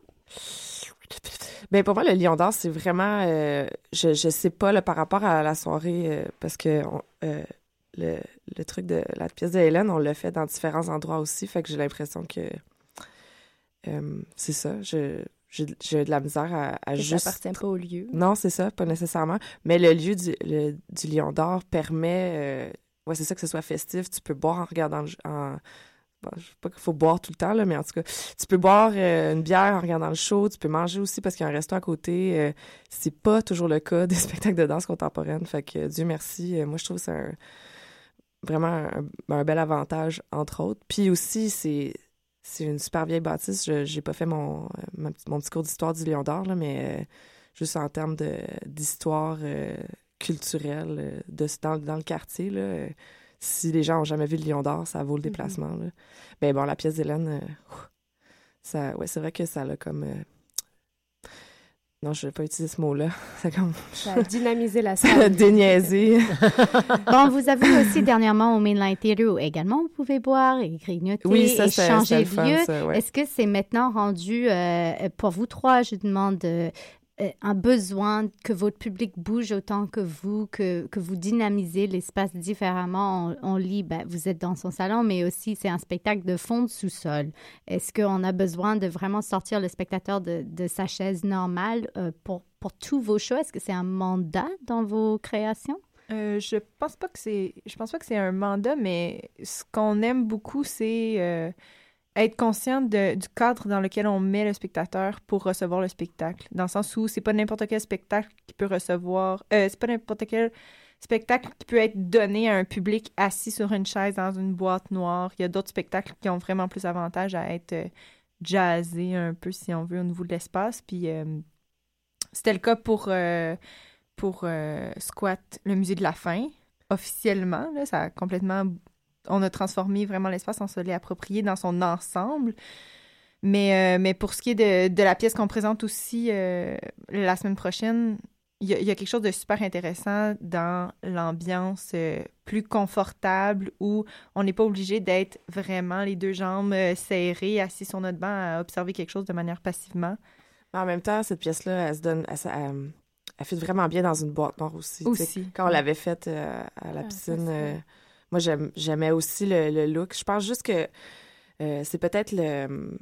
Ben pour moi, le Lion d'Or, c'est vraiment. euh, je, je sais pas là, par rapport à la soirée, euh, parce que on- euh, le, le truc de la pièce de Hélène, on l'a fait dans différents endroits aussi, fait que j'ai l'impression que. c'est ça. Je, j'ai, de la misère à, à Que ça juste. appartient pas au lieu. Non, c'est ça, pas nécessairement. Mais le lieu du, le- du Lion d'Or permet. ouais, c'est ça que ce soit festif. Tu peux boire en regardant le. En, bon, je sais pas qu'il faut boire tout le temps, là, mais en tout cas, tu peux boire euh, une bière en regardant le show, tu peux manger aussi parce qu'il y a un à côté. euh, c'est pas toujours le cas des spectacles de danse contemporaine. Fait que Dieu merci. euh, moi, je trouve que c'est un- vraiment un, bel avantage, entre autres. Puis aussi, c'est. C'est une super vieille bâtisse. Je j'ai pas fait mon, euh, mon petit cours d'histoire du Lion d'Or, là, mais juste en termes de- d'histoire culturelle de, dans, dans le quartier, là, si les gens ont jamais vu le Lion d'Or, ça vaut le déplacement. là. Ben bon, la pièce d'Hélène, euh, ça, ouais, c'est vrai que ça l'a comme. euh, non, je vais pas utiliser ce mot-là. C'est comme. Ça a dynamisé la Ça salle. l'a déniaisé. Bon, vous avez aussi dernièrement au Mainline Theatre où également vous pouvez boire et grignoter Oui, ça, et changer de lieu. ça, ouais. Est-ce que c'est maintenant rendu, euh, pour vous trois, je demande un besoin que votre public bouge autant que vous, que, que vous dynamisez l'espace différemment. On, lit, ben, vous êtes dans son salon, mais aussi c'est un spectacle de fond sous-sol. Est-ce qu'on a besoin de vraiment sortir le spectateur de, de sa chaise normale euh, pour, pour tous vos shows? Est-ce que c'est un mandat dans vos créations? Euh, je pense pas que c'est je pense pas que c'est un mandat mais ce qu'on aime beaucoup c'est euh, être conscient de- du cadre dans lequel on met le spectateur pour recevoir le spectacle dans le sens où c'est pas n'importe quel spectacle qui peut recevoir euh, c'est pas n'importe quel spectacle qui peut être donné à un public assis sur une chaise dans une boîte noire il y a d'autres spectacles qui ont vraiment plus avantage à être euh, jazzés un peu si on veut au niveau de l'espace puis euh, c'était le cas pour pour Squat, le musée de la faim, officiellement. Là, ça a complètement. On a transformé vraiment l'espace, on se l'est approprié dans son ensemble. Mais, euh, mais pour ce qui est de, de la pièce qu'on présente aussi euh, la semaine prochaine, il y, a, il y a quelque chose de super intéressant dans l'ambiance euh, plus confortable où on n'est pas obligé d'être vraiment les deux jambes serrées, assis sur notre banc à observer quelque chose de manière passivement. Mais en même temps, cette pièce-là, elle se donne. Elle, se- elle, elle fit vraiment bien dans une boîte noire aussi. Aussi. Quand on l'avait faite euh, à la Ah, piscine, moi, j'aimais aussi le, le look. Je pense juste que euh, c'est peut-être le.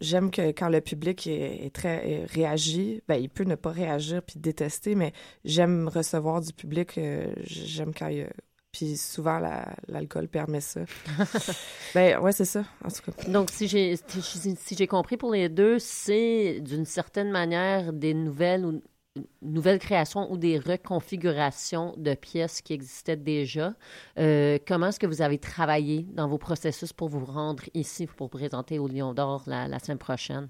J'aime que quand le public est, est très est- réagit, ben, il peut ne pas réagir puis détester, mais j'aime recevoir du public. euh, j'aime quand il Puis souvent, la- l'alcool permet ça. ben, ouais, c'est ça, en tout cas. Donc, si j'ai si, si j'ai compris pour les deux, c'est d'une certaine manière des nouvelles ou nouvelles créations ou des reconfigurations de pièces qui existaient déjà. Euh, comment est-ce que vous avez travaillé dans vos processus pour vous rendre ici pour présenter au Lion d'Or la, la semaine prochaine?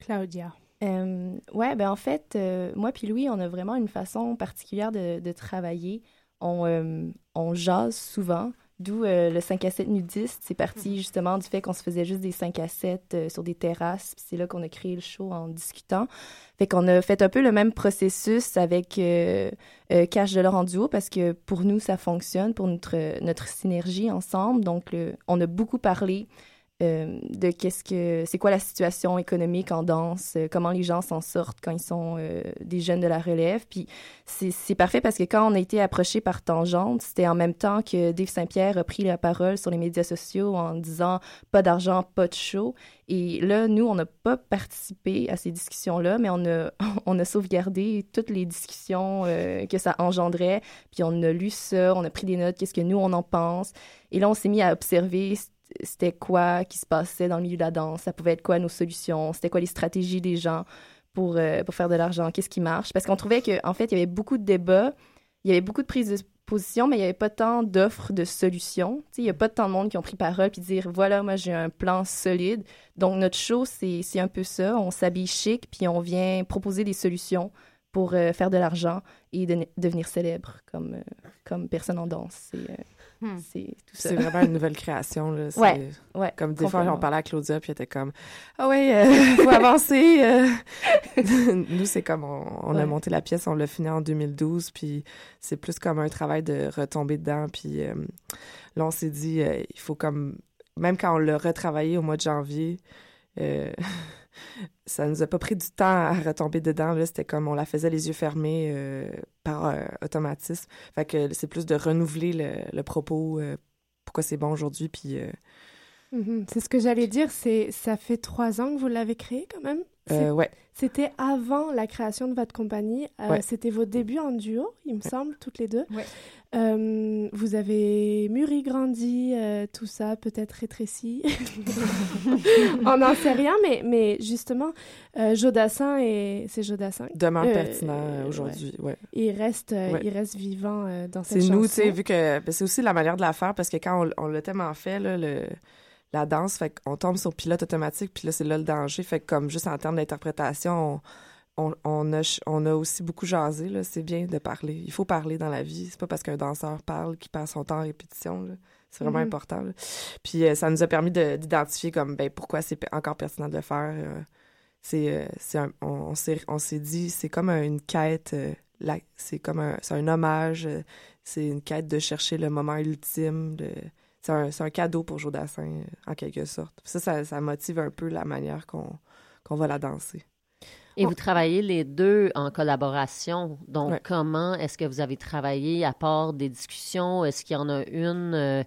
Claudia. Euh, ouais, ben en fait, euh, moi puis Louis, on a vraiment une façon particulière de, de travailler. On, euh, on jase souvent, d'où euh, le 5 à 7 nudiste. C'est parti justement du fait qu'on se faisait juste des 5 à 7 euh, sur des terrasses. c'est là qu'on a créé le show en discutant. Fait qu'on a fait un peu le même processus avec euh, euh, Cash de l'or en duo parce que pour nous, ça fonctionne, pour notre, notre synergie ensemble. Donc, on a beaucoup parlé euh, de qu'est-ce que c'est quoi la situation économique en danse, euh, comment les gens s'en sortent quand ils sont euh, des jeunes de la relève. Puis c'est parfait parce que quand on a été approché par Tangente, c'était en même temps que Dave Saint-Pierre a pris la parole sur les médias sociaux en disant pas d'argent, pas de show. Et là, nous, on n'a pas participé à ces discussions-là, mais on a, on a sauvegardé toutes les discussions que ça engendrait. Puis on a lu ça, on a pris des notes, qu'est-ce que nous, on en pense. Et là, on s'est mis à observer c'était quoi qui se passait dans le milieu de la danse, ça pouvait être quoi nos solutions, c'était quoi les stratégies des gens pour, euh, pour faire de l'argent, qu'est-ce qui marche? Parce qu'on trouvait qu'en en fait, il y avait beaucoup de débats, il y avait beaucoup de prises de position, mais il n'y avait pas tant d'offres de solutions. Tu sais, il n'y a pas tant de monde qui ont pris parole puis dire voilà, moi j'ai un plan solide. Donc notre show, c'est un peu ça. On s'habille chic puis on vient proposer des solutions pour euh, faire de l'argent et de- devenir célèbre comme, euh, comme personne en danse. Euh, c'est tout ça. C'est vraiment une nouvelle création. Là. Ouais, ouais, Comme des fois, on parlait à Claudia, puis elle était comme Ah oui, il faut avancer. euh. Nous, c'est comme on, on a Ouais. monté la pièce, on l'a fini en 2012, puis c'est plus comme un travail de retomber dedans. Puis euh, là, on s'est dit euh, Il faut comme. Même quand on l'a retravaillé au mois de janvier, euh, ça nous a pas pris du temps à retomber dedans. C'était comme on la faisait les yeux fermés euh, par euh, automatisme. Fait que c'est plus de renouveler le, le propos, euh, pourquoi c'est bon aujourd'hui, puis Mhm, C'est ce que j'allais dire, c'est ça fait trois ans que vous l'avez créé quand même? C'est- Euh, ouais. C'était avant la création de votre compagnie. Euh, Ouais. C'était vos débuts en duo, il me semble, toutes les deux. Euh, vous avez mûri, grandi, euh, tout ça, peut-être rétréci. On n'en sait rien, mais, mais justement, euh, Jodassin et c'est Jodassin. demeure Euh, pertinent euh, ouais. aujourd'hui. Ouais. Il reste, euh, Ouais. il reste vivant euh, dans cette C'est chanson. nous, tu sais, vu que ben, c'est aussi la manière de la faire parce que quand on, on l'a tellement fait, là, le, la danse, fait qu'on tombe sur pilote automatique, puis là, c'est là le danger. Fait que comme juste en termes d'interprétation, on, on, on a, ch- on a aussi beaucoup jasé, là. C'est bien de parler. Il faut parler dans la vie. C'est pas parce qu'un danseur parle qu'il passe son temps en répétition, là. C'est vraiment Mhm. important, là. Puis euh, ça nous a permis de- d'identifier comme, ben, pourquoi c'est encore pertinent de le faire. euh, c'est, euh, c'est un- on, s'est, on s'est dit, c'est comme un- une quête, c'est comme un, c'est un hommage, c'est une quête de chercher le moment ultime. De, c'est, un, un cadeau pour Jodassin, euh, en quelque sorte. Ça, ça, ça motive un peu la manière qu'on, va la danser. Et vous travaillez les deux en collaboration. Donc, Ouais. comment est-ce que vous avez travaillé à part des discussions? Est-ce qu'il y en a une euh,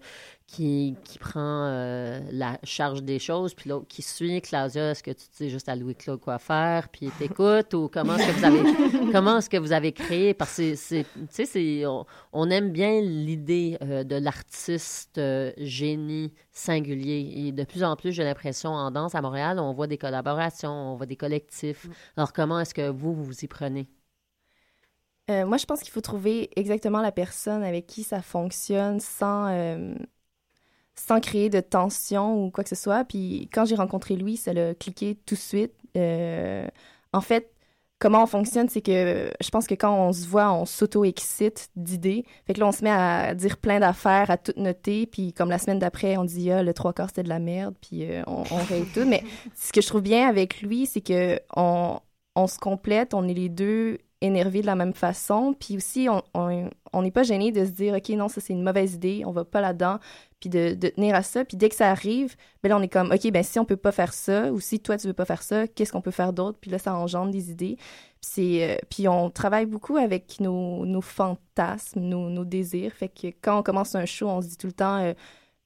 qui, qui prend euh, la charge des choses, puis l'autre qui suit. Claudia, est-ce que tu dis juste à Louis-Claude quoi faire, puis t'écoutes, ou comment est-ce que vous avez, comment est-ce que vous avez créé? Parce que c'est, tu sais, c'est, on, on aime bien l'idée euh, de l'artiste euh, génie singulier. Et de plus en plus, j'ai l'impression, en danse à Montréal, on voit des collaborations, on voit des collectifs. Alors, comment est-ce que vous, vous vous y prenez? Moi, je pense qu'il faut trouver exactement la personne avec qui ça fonctionne sans, sans créer de tension ou quoi que ce soit. Puis quand j'ai rencontré Louis, ça l'a cliqué tout de suite. Euh, en fait, comment on fonctionne, c'est que je pense que quand on se voit, on s'auto-excite d'idées. Fait que là, on se met à dire plein d'affaires, à tout noter. Puis comme la semaine d'après, on dit, ah, le trois quarts, c'était de la merde. Puis euh, on, on règle tout. Mais ce que je trouve bien avec lui, c'est que on, on se complète, on est les deux énervés de la même façon. Puis aussi, on n'est pas gêné de se dire, OK, non, ça, c'est une mauvaise idée, on va pas là-dedans, puis de, de tenir à ça. Puis dès que ça arrive, ben là, on est comme, OK, ben si on peut pas faire ça, ou si toi, tu veux pas faire ça, qu'est-ce qu'on peut faire d'autre? Puis là, ça engendre des idées. Puis, euh, puis on travaille beaucoup avec nos, nos fantasmes, nos, nos désirs. Fait que quand on commence un show, on se dit tout le temps, euh,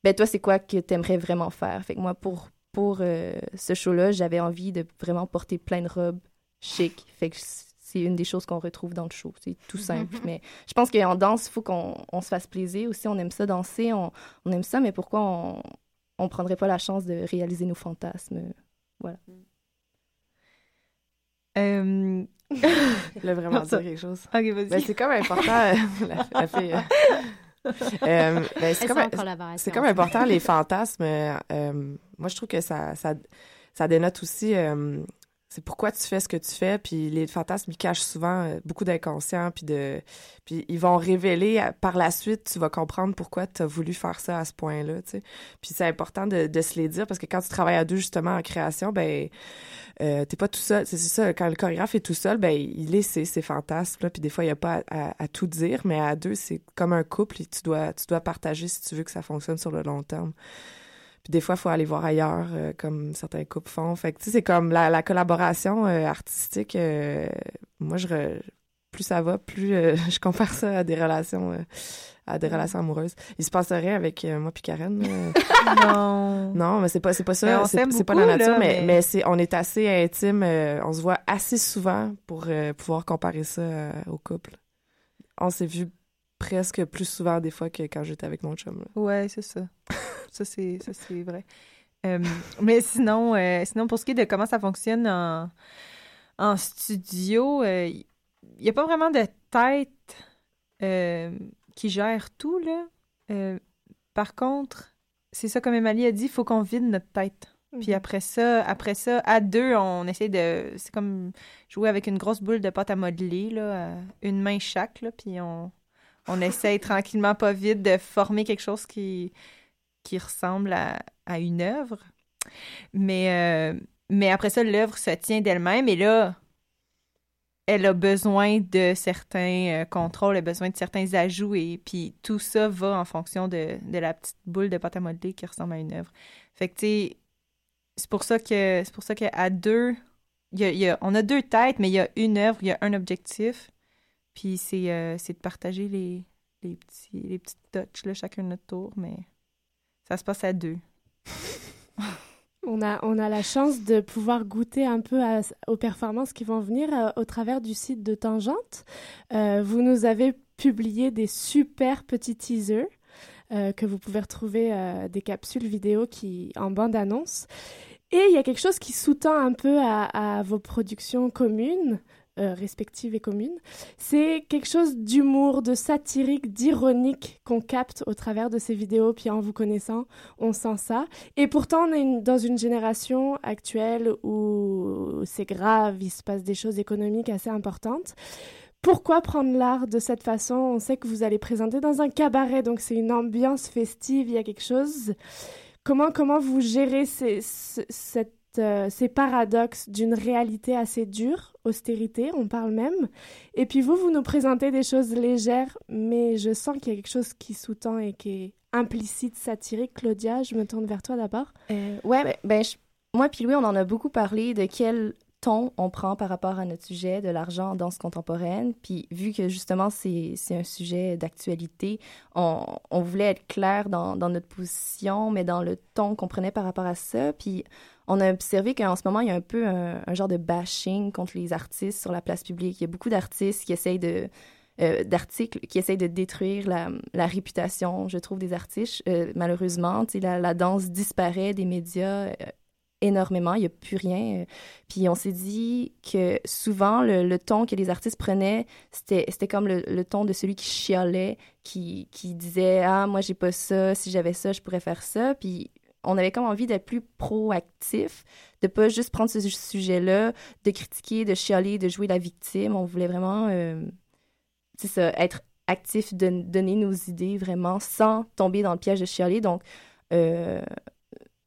ben toi, c'est quoi que tu aimerais vraiment faire? Fait que moi, pour, pour euh, ce show-là, j'avais envie de vraiment porter plein de robes chic. Fait que c'est une des choses qu'on retrouve dans le show. C'est tout simple. mais je pense qu'en danse, il faut qu'on on se fasse plaisir aussi. On aime ça danser, on, on aime ça, mais pourquoi on on prendrait pas la chance de réaliser nos fantasmes? Voilà. Euh... Je voulais vraiment dire quelque chose. Ok, vas-y. Ben, c'est comme important. euh, la, la fille, euh, euh, ben, c'est comme, important les fantasmes. euh, euh, moi, je trouve que ça, ça, ça dénote aussi. C'est pourquoi tu fais ce que tu fais, puis les fantasmes ils cachent souvent euh, beaucoup d'inconscient, puis de, puis ils vont révéler euh, par la suite, tu vas comprendre pourquoi tu as voulu faire ça à ce point-là, tu sais. Puis c'est important de, de se les dire parce que quand tu travailles à deux justement en création, ben euh, t'es pas tout seul. C'est ça, quand le chorégraphe est tout seul, ben il est ses, fantasmes, là, puis des fois il y a pas à tout dire, mais à deux c'est comme un couple et tu dois tu dois partager si tu veux que ça fonctionne sur le long terme. Puis des fois, il faut aller voir ailleurs, euh, comme certains couples font. Fait que, tu sais, c'est comme la, la collaboration euh, artistique. euh, moi, je re- plus ça va, plus je compare ça à des relations, à des relations amoureuses. Il se passe rien avec euh, moi puis Karen. non. Non, mais c'est pas, c'est pas ça. C'est pas la nature, là, mais, mais- mais c'est, on est assez intime. euh, on se voit assez souvent pour pouvoir comparer ça au couple. On s'est vu presque plus souvent des fois que quand j'étais avec mon chum. là. Ouais, c'est ça. ça, c'est, ça, c'est vrai. Euh, mais sinon, euh, sinon, pour ce qui est de comment ça fonctionne en, en studio, il n'y a pas vraiment de tête euh, qui gère tout, là. Euh, par contre, c'est ça, comme Emily a dit, il faut qu'on vide notre tête. Puis Mhm. après ça, après ça, à deux, on essaie de... C'est comme jouer avec une grosse boule de pâte à modeler, là, à une main chaque, là, puis on, on essaye tranquillement, pas vite, de former quelque chose qui, ressemble à, une œuvre. Mais, euh, mais après ça, l'œuvre se tient d'elle-même et là, elle a besoin de certains euh, contrôles, elle a besoin de certains ajouts et puis tout ça va en fonction de, la petite boule de pâte à modeler qui ressemble à une œuvre. Fait que, tu sais, c'est pour ça que c'est pour ça qu'à deux, y y a- on a deux têtes, mais il y a une œuvre, il y a un objectif. Puis c'est euh, c'est de partager les, les petits les petites touches, là, chacun notre tour, mais ça se passe à deux. On a, on a la chance de pouvoir goûter un peu aux performances qui vont venir euh, au travers du site de Tangente. Euh, vous nous avez publié des super petits teasers que vous pouvez retrouver des capsules vidéo qui en bande annonce. Et il y a quelque chose qui sous-tend un peu à vos productions communes, euh, respectives et communes. C'est quelque chose d'humour, de satirique, d'ironique qu'on capte au travers de ces vidéos. Puis en vous connaissant, on sent ça. Et pourtant, on est dans une génération actuelle où c'est grave, il se passe des choses économiques assez importantes. Pourquoi prendre l'art de cette façon? On sait que vous allez présenter dans un cabaret, donc c'est une ambiance festive, il y a quelque chose. Comment, comment vous gérez ces, ce- cette, euh, ces paradoxes d'une réalité assez dure, austérité, on parle même, et puis vous, vous nous présentez des choses légères, mais je sens qu'il y a quelque chose qui sous-tend et qui est implicite, satirique. Claudia, je me tourne vers toi d'abord. Euh, ouais, ben, ben, moi puis Louis, on en a beaucoup parlé de quel ton on prend par rapport à notre sujet de l'argent en danse contemporaine. Puis vu que justement c'est c'est un sujet d'actualité, on, on voulait être clair dans, dans notre position, mais dans le ton qu'on prenait par rapport à ça. Puis on a observé qu'en ce moment, il y a un peu un, genre de bashing contre les artistes sur la place publique. Il y a beaucoup d'artistes qui essayent de euh, d'articles qui essayent de détruire la, la réputation, je trouve, des artistes. Euh, malheureusement, la, la danse disparaît des médias euh, énormément, il n'y a plus rien. euh. Puis on s'est dit que souvent, le, ton que les artistes prenaient, c'était c'était comme le, le ton de celui qui chialait, qui, qui disait « Ah, moi, j'ai pas ça, si j'avais ça, je pourrais faire ça. » Puis on avait comme envie d'être plus proactif, de pas juste prendre ce sujet-là, de critiquer, de chialer, de jouer la victime. On voulait vraiment, euh, c'est ça, être actif, de donner nos idées vraiment sans tomber dans le piège de chialer. Donc, euh,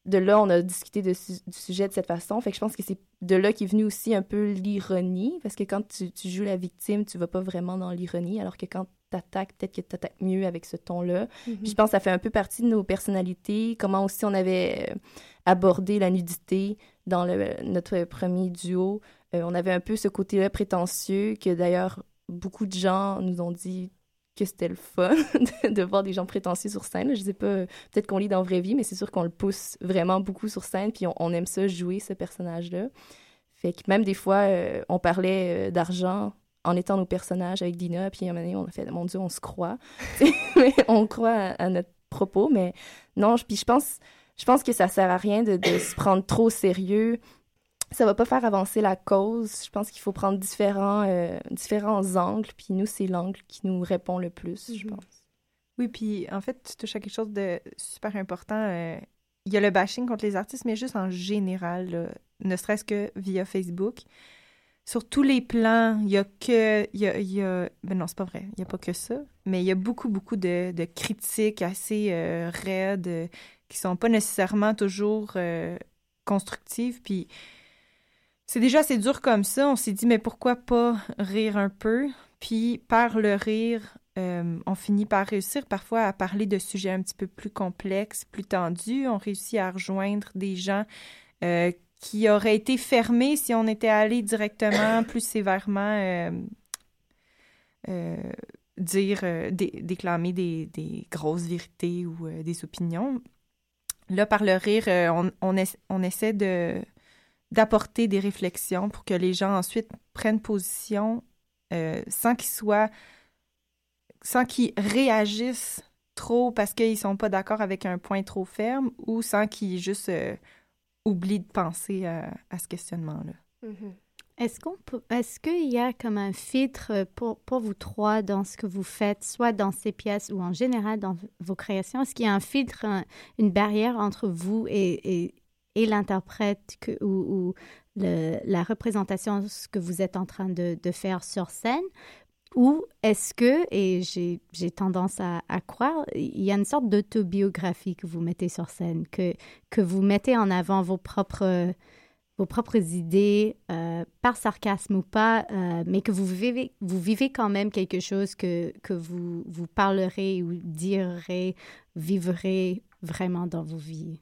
de là, on a discuté du sujet de cette façon. Fait que je pense que c'est de là qu'est venue aussi un peu l'ironie, parce que quand tu, tu joues la victime, tu vas pas vraiment dans l'ironie, alors que quand t'attaques, peut-être que t'attaques mieux avec ce ton-là. Mhm. Je pense que ça fait un peu partie de nos personnalités, comment aussi on avait euh, abordé la nudité dans le, notre premier duo. Euh, on avait un peu ce côté-là prétentieux, que d'ailleurs, beaucoup de gens nous ont dit que c'était le fun de, voir des gens prétentieux sur scène. Je sais pas, peut-être qu'on lit dans la vraie vie, mais c'est sûr qu'on le pousse vraiment beaucoup sur scène, puis on, on aime ça jouer ce personnage-là. Fait que même des fois, euh, on parlait d'argent en étant nos personnages avec Dina, puis à un moment donné, on a fait, mon Dieu, on se croit. Mais on croit à, à notre propos, mais non, je- puis je pense, je pense que ça sert à rien de, de se prendre trop sérieux. Ça va pas faire avancer la cause. Je pense qu'il faut prendre différents, euh, différents angles, puis nous, c'est l'angle qui nous répond le plus, je pense. Oui, puis en fait, tu touches à quelque chose de super important. euh, Il y a le bashing contre les artistes, mais juste en général, là, ne serait-ce que via Facebook. Sur tous les plans, il y a que. Y a, ben non, c'est pas vrai. Il n'y a pas que ça. Mais il y a beaucoup, beaucoup de, de critiques assez euh, raides euh, qui sont pas nécessairement toujours euh, constructives. Puis c'est déjà assez dur comme ça. On s'est dit, mais pourquoi pas rire un peu? Puis par le rire, on finit par réussir parfois à parler de sujets un petit peu plus complexes, plus tendus. On réussit à rejoindre des gens qui auraient été fermés si on était allé directement, plus sévèrement euh, euh, dire, euh, dé- déclamer des, des grosses vérités ou des opinions. Là, par le rire, on, on, essa- on essaie de d'apporter des réflexions pour que les gens ensuite prennent position sans qu'ils soient sans qu'ils réagissent trop parce qu'ils sont pas d'accord avec un point trop ferme ou sans qu'ils juste euh, oublient de penser à, à ce questionnement-là. Est-ce qu'on peut, est-ce qu'il y a comme un filtre pour, pour vous trois dans ce que vous faites, soit dans ces pièces ou en général dans vos créations? Est-ce qu'il y a un filtre, un- une barrière entre vous et, et, et l'interprète que, ou, ou le- la représentation, ce que vous êtes en train de, de faire sur scène? Ou est-ce que, et j'ai tendance à, croire, il y a une sorte d'autobiographie que vous mettez sur scène, que, que vous mettez en avant vos propres vos propres idées, euh, par sarcasme ou pas, euh, mais que vous vivez, vous vivez quand même quelque chose que, que vous, vous parlerez ou direz, vivrez vraiment dans vos vies.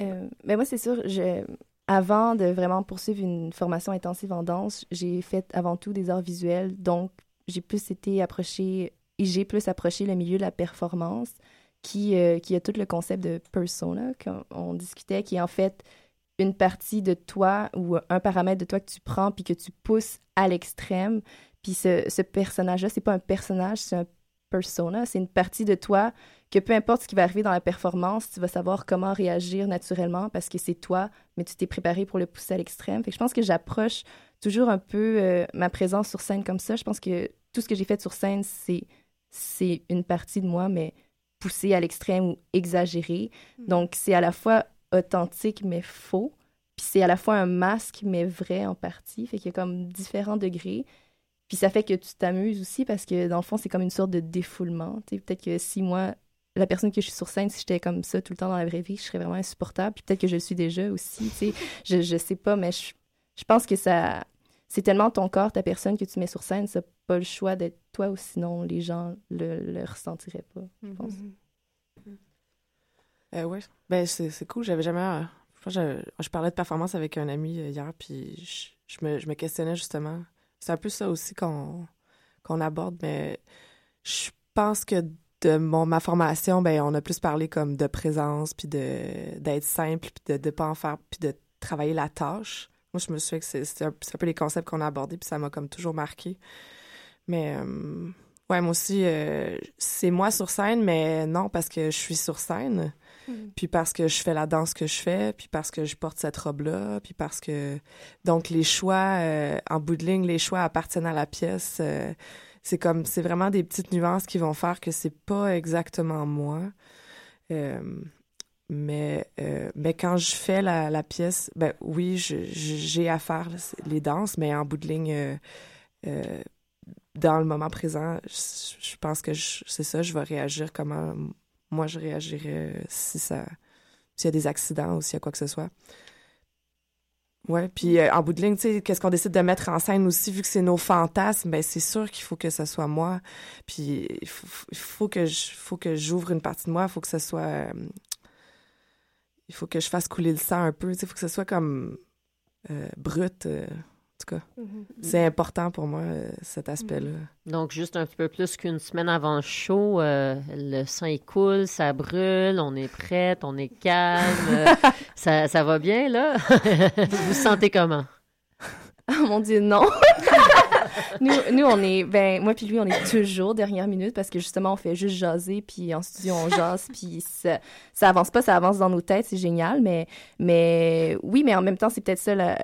Euh, ben moi, c'est sûr, je, avant de vraiment poursuivre une formation intensive en danse, j'ai fait avant tout des arts visuels, donc j'ai plus été approchée et j'ai plus approché le milieu de la performance qui, euh, qui a tout le concept de persona qu'on on discutait, qui est en fait une partie de toi ou un paramètre de toi que tu prends puis que tu pousses à l'extrême. Puis ce, ce personnage-là, c'est pas un personnage, c'est un persona, c'est une partie de toi que peu importe ce qui va arriver dans la performance, tu vas savoir comment réagir naturellement parce que c'est toi, mais tu t'es préparé pour le pousser à l'extrême. Fait que je pense que j'approche toujours un peu euh, ma présence sur scène comme ça. Je pense que tout ce que j'ai fait sur scène, c'est c'est une partie de moi, mais poussée à l'extrême ou exagérée. Donc c'est à la fois authentique mais faux. Puis c'est à la fois un masque mais vrai en partie. Fait qu'il y a comme différents degrés. Puis ça fait que tu t'amuses aussi parce que dans le fond, c'est comme une sorte de défoulement. Peut-être que si moi, la personne que je suis sur scène, si j'étais comme ça tout le temps dans la vraie vie, je serais vraiment insupportable. Puis peut-être que je le suis déjà aussi. Tu sais, je, je sais pas, mais je, je pense que ça. C'est tellement ton corps, ta personne que tu mets sur scène, ça pas le choix d'être toi ou sinon les gens le, le ressentiraient pas, je pense. Euh, ouais. Ben, c'est c'est cool. J'avais jamais euh, je, je parlais de performance avec un ami euh, hier, puis je, je me, je me questionnais justement. C'est un peu ça aussi qu'on qu'on aborde, mais je pense que de mon, ma formation, ben, on a plus parlé comme de présence, puis de d'être simple, puis de ne pas en faire, puis de travailler la tâche. Moi, je me souviens que c'est c'est un, c'est un peu les concepts qu'on a abordés, puis ça m'a comme toujours marqué. Mais euh, ouais, moi aussi, euh, c'est moi sur scène, mais non, parce que je suis sur scène, Mhm. puis parce que je fais la danse que je fais, puis parce que je porte cette robe-là, puis parce que... Donc, les choix, euh, en bout de ligne, les choix appartiennent à la pièce. C'est comme, c'est vraiment des petites nuances qui vont faire que c'est pas exactement moi. Euh, mais, euh, mais quand je fais la, pièce, ben oui, j'ai à faire les danses, mais en bout de ligne, euh, dans le moment présent, je, pense que c'est ça, je vais réagir comment moi je réagirais si ça s'il y a des accidents ou s'il y a quoi que ce soit. Ouais, puis euh, en bout de ligne, tu sais, qu'est-ce qu'on décide de mettre en scène aussi, vu que c'est nos fantasmes, ben c'est sûr qu'il faut que ça soit moi. Puis il faut, faut que je, faut que j'ouvre une partie de moi, il faut que ce soit, euh, il faut que je fasse couler le sang un peu, tu sais, il faut que ce soit comme euh, brut. En tout cas, Mhm. c'est important pour moi euh, cet aspect-là. Donc, juste un petit peu plus qu'une semaine avant le show, euh, le sang il coule, ça brûle, on est prête, on est calme. euh, ça, ça va bien, là? vous vous sentez comment? Oh mon Dieu, non! nous, nous, on est, ben, moi puis lui, on est toujours dernière minute parce que justement, on fait juste jaser, puis en studio, on jase, puis ça, ça avance pas, ça avance dans nos têtes, c'est génial, mais, mais oui, mais en même temps, c'est peut-être ça, là,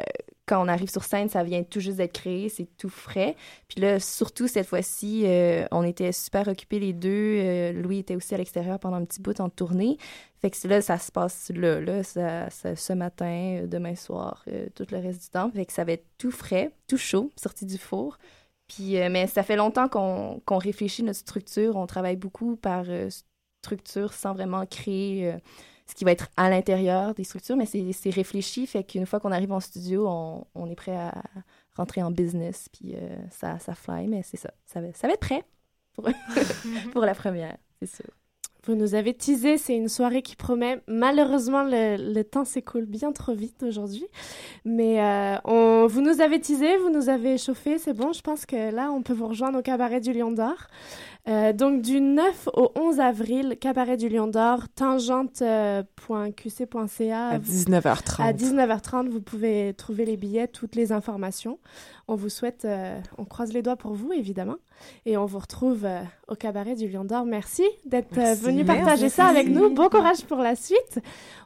quand on arrive sur scène, ça vient tout juste d'être créé, c'est tout frais. Puis là, surtout cette fois-ci, euh, on était super occupés les deux. Euh, Louis était aussi à l'extérieur pendant un petit bout en tournée. Fait que là, ça se passe là, là, ça, ce matin, euh, demain soir, tout le reste du temps. Fait que ça va être tout frais, tout chaud, sorti du four. Puis, mais ça fait longtemps qu'on qu'on réfléchit notre structure. On travaille beaucoup par structure sans vraiment créer ce qui va être à l'intérieur des structures, mais c'est réfléchi. Fait qu'une fois qu'on arrive en studio, on, on est prêt à rentrer en business. Puis euh, ça, ça fly, mais c'est ça. Ça va, ça va être prêt pour, pour la première, c'est sûr. Vous nous avez teasé, c'est une soirée qui promet. Malheureusement, le, le temps s'écoule bien trop vite aujourd'hui. Mais euh, on, vous nous avez teasé, vous nous avez chauffé, c'est bon. Je pense que là, on peut vous rejoindre au Cabaret du Lion d'Or. Euh, donc, du 9 au 11 avril, Cabaret du Lion d'Or, tangente.qc.ca. À 19h30. À 19h30, vous pouvez trouver les billets, toutes les informations. On vous souhaite, euh, on croise les doigts pour vous, évidemment. Et on vous retrouve euh, au Cabaret du Lion d'Or. Merci d'être euh, venu partager Merci. ça avec nous. Bon courage pour la suite.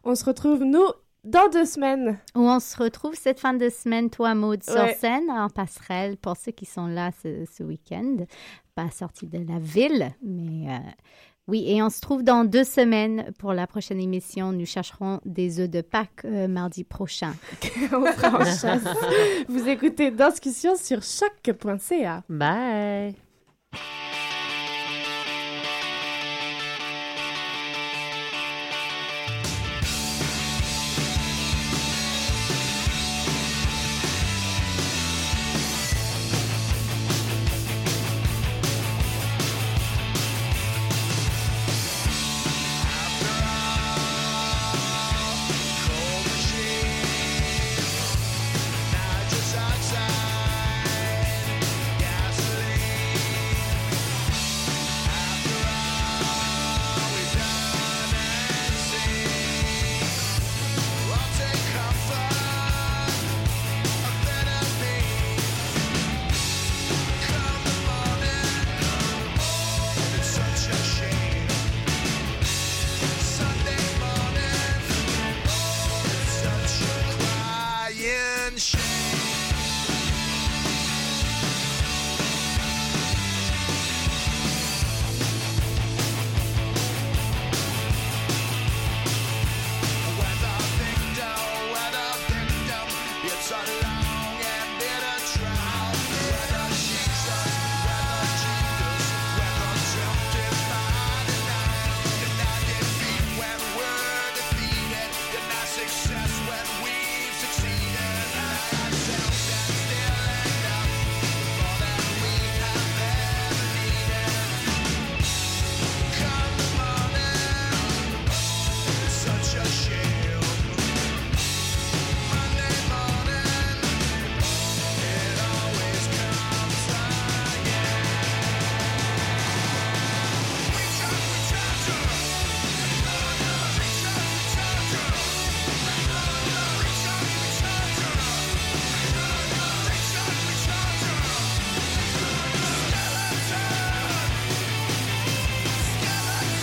On se retrouve, nous, dans deux semaines. Où on se retrouve cette fin de semaine, toi, Maud, sur Ouais. scène, en passerelle, pour ceux qui sont là ce, ce week-end. Pas sortis de la ville, mais euh, oui. Et on se trouve dans deux semaines pour la prochaine émission. Nous chercherons des œufs de Pâques euh, mardi prochain. on sera en chasse. Vous écoutez Discussion sur choc.ca. Bye! Thank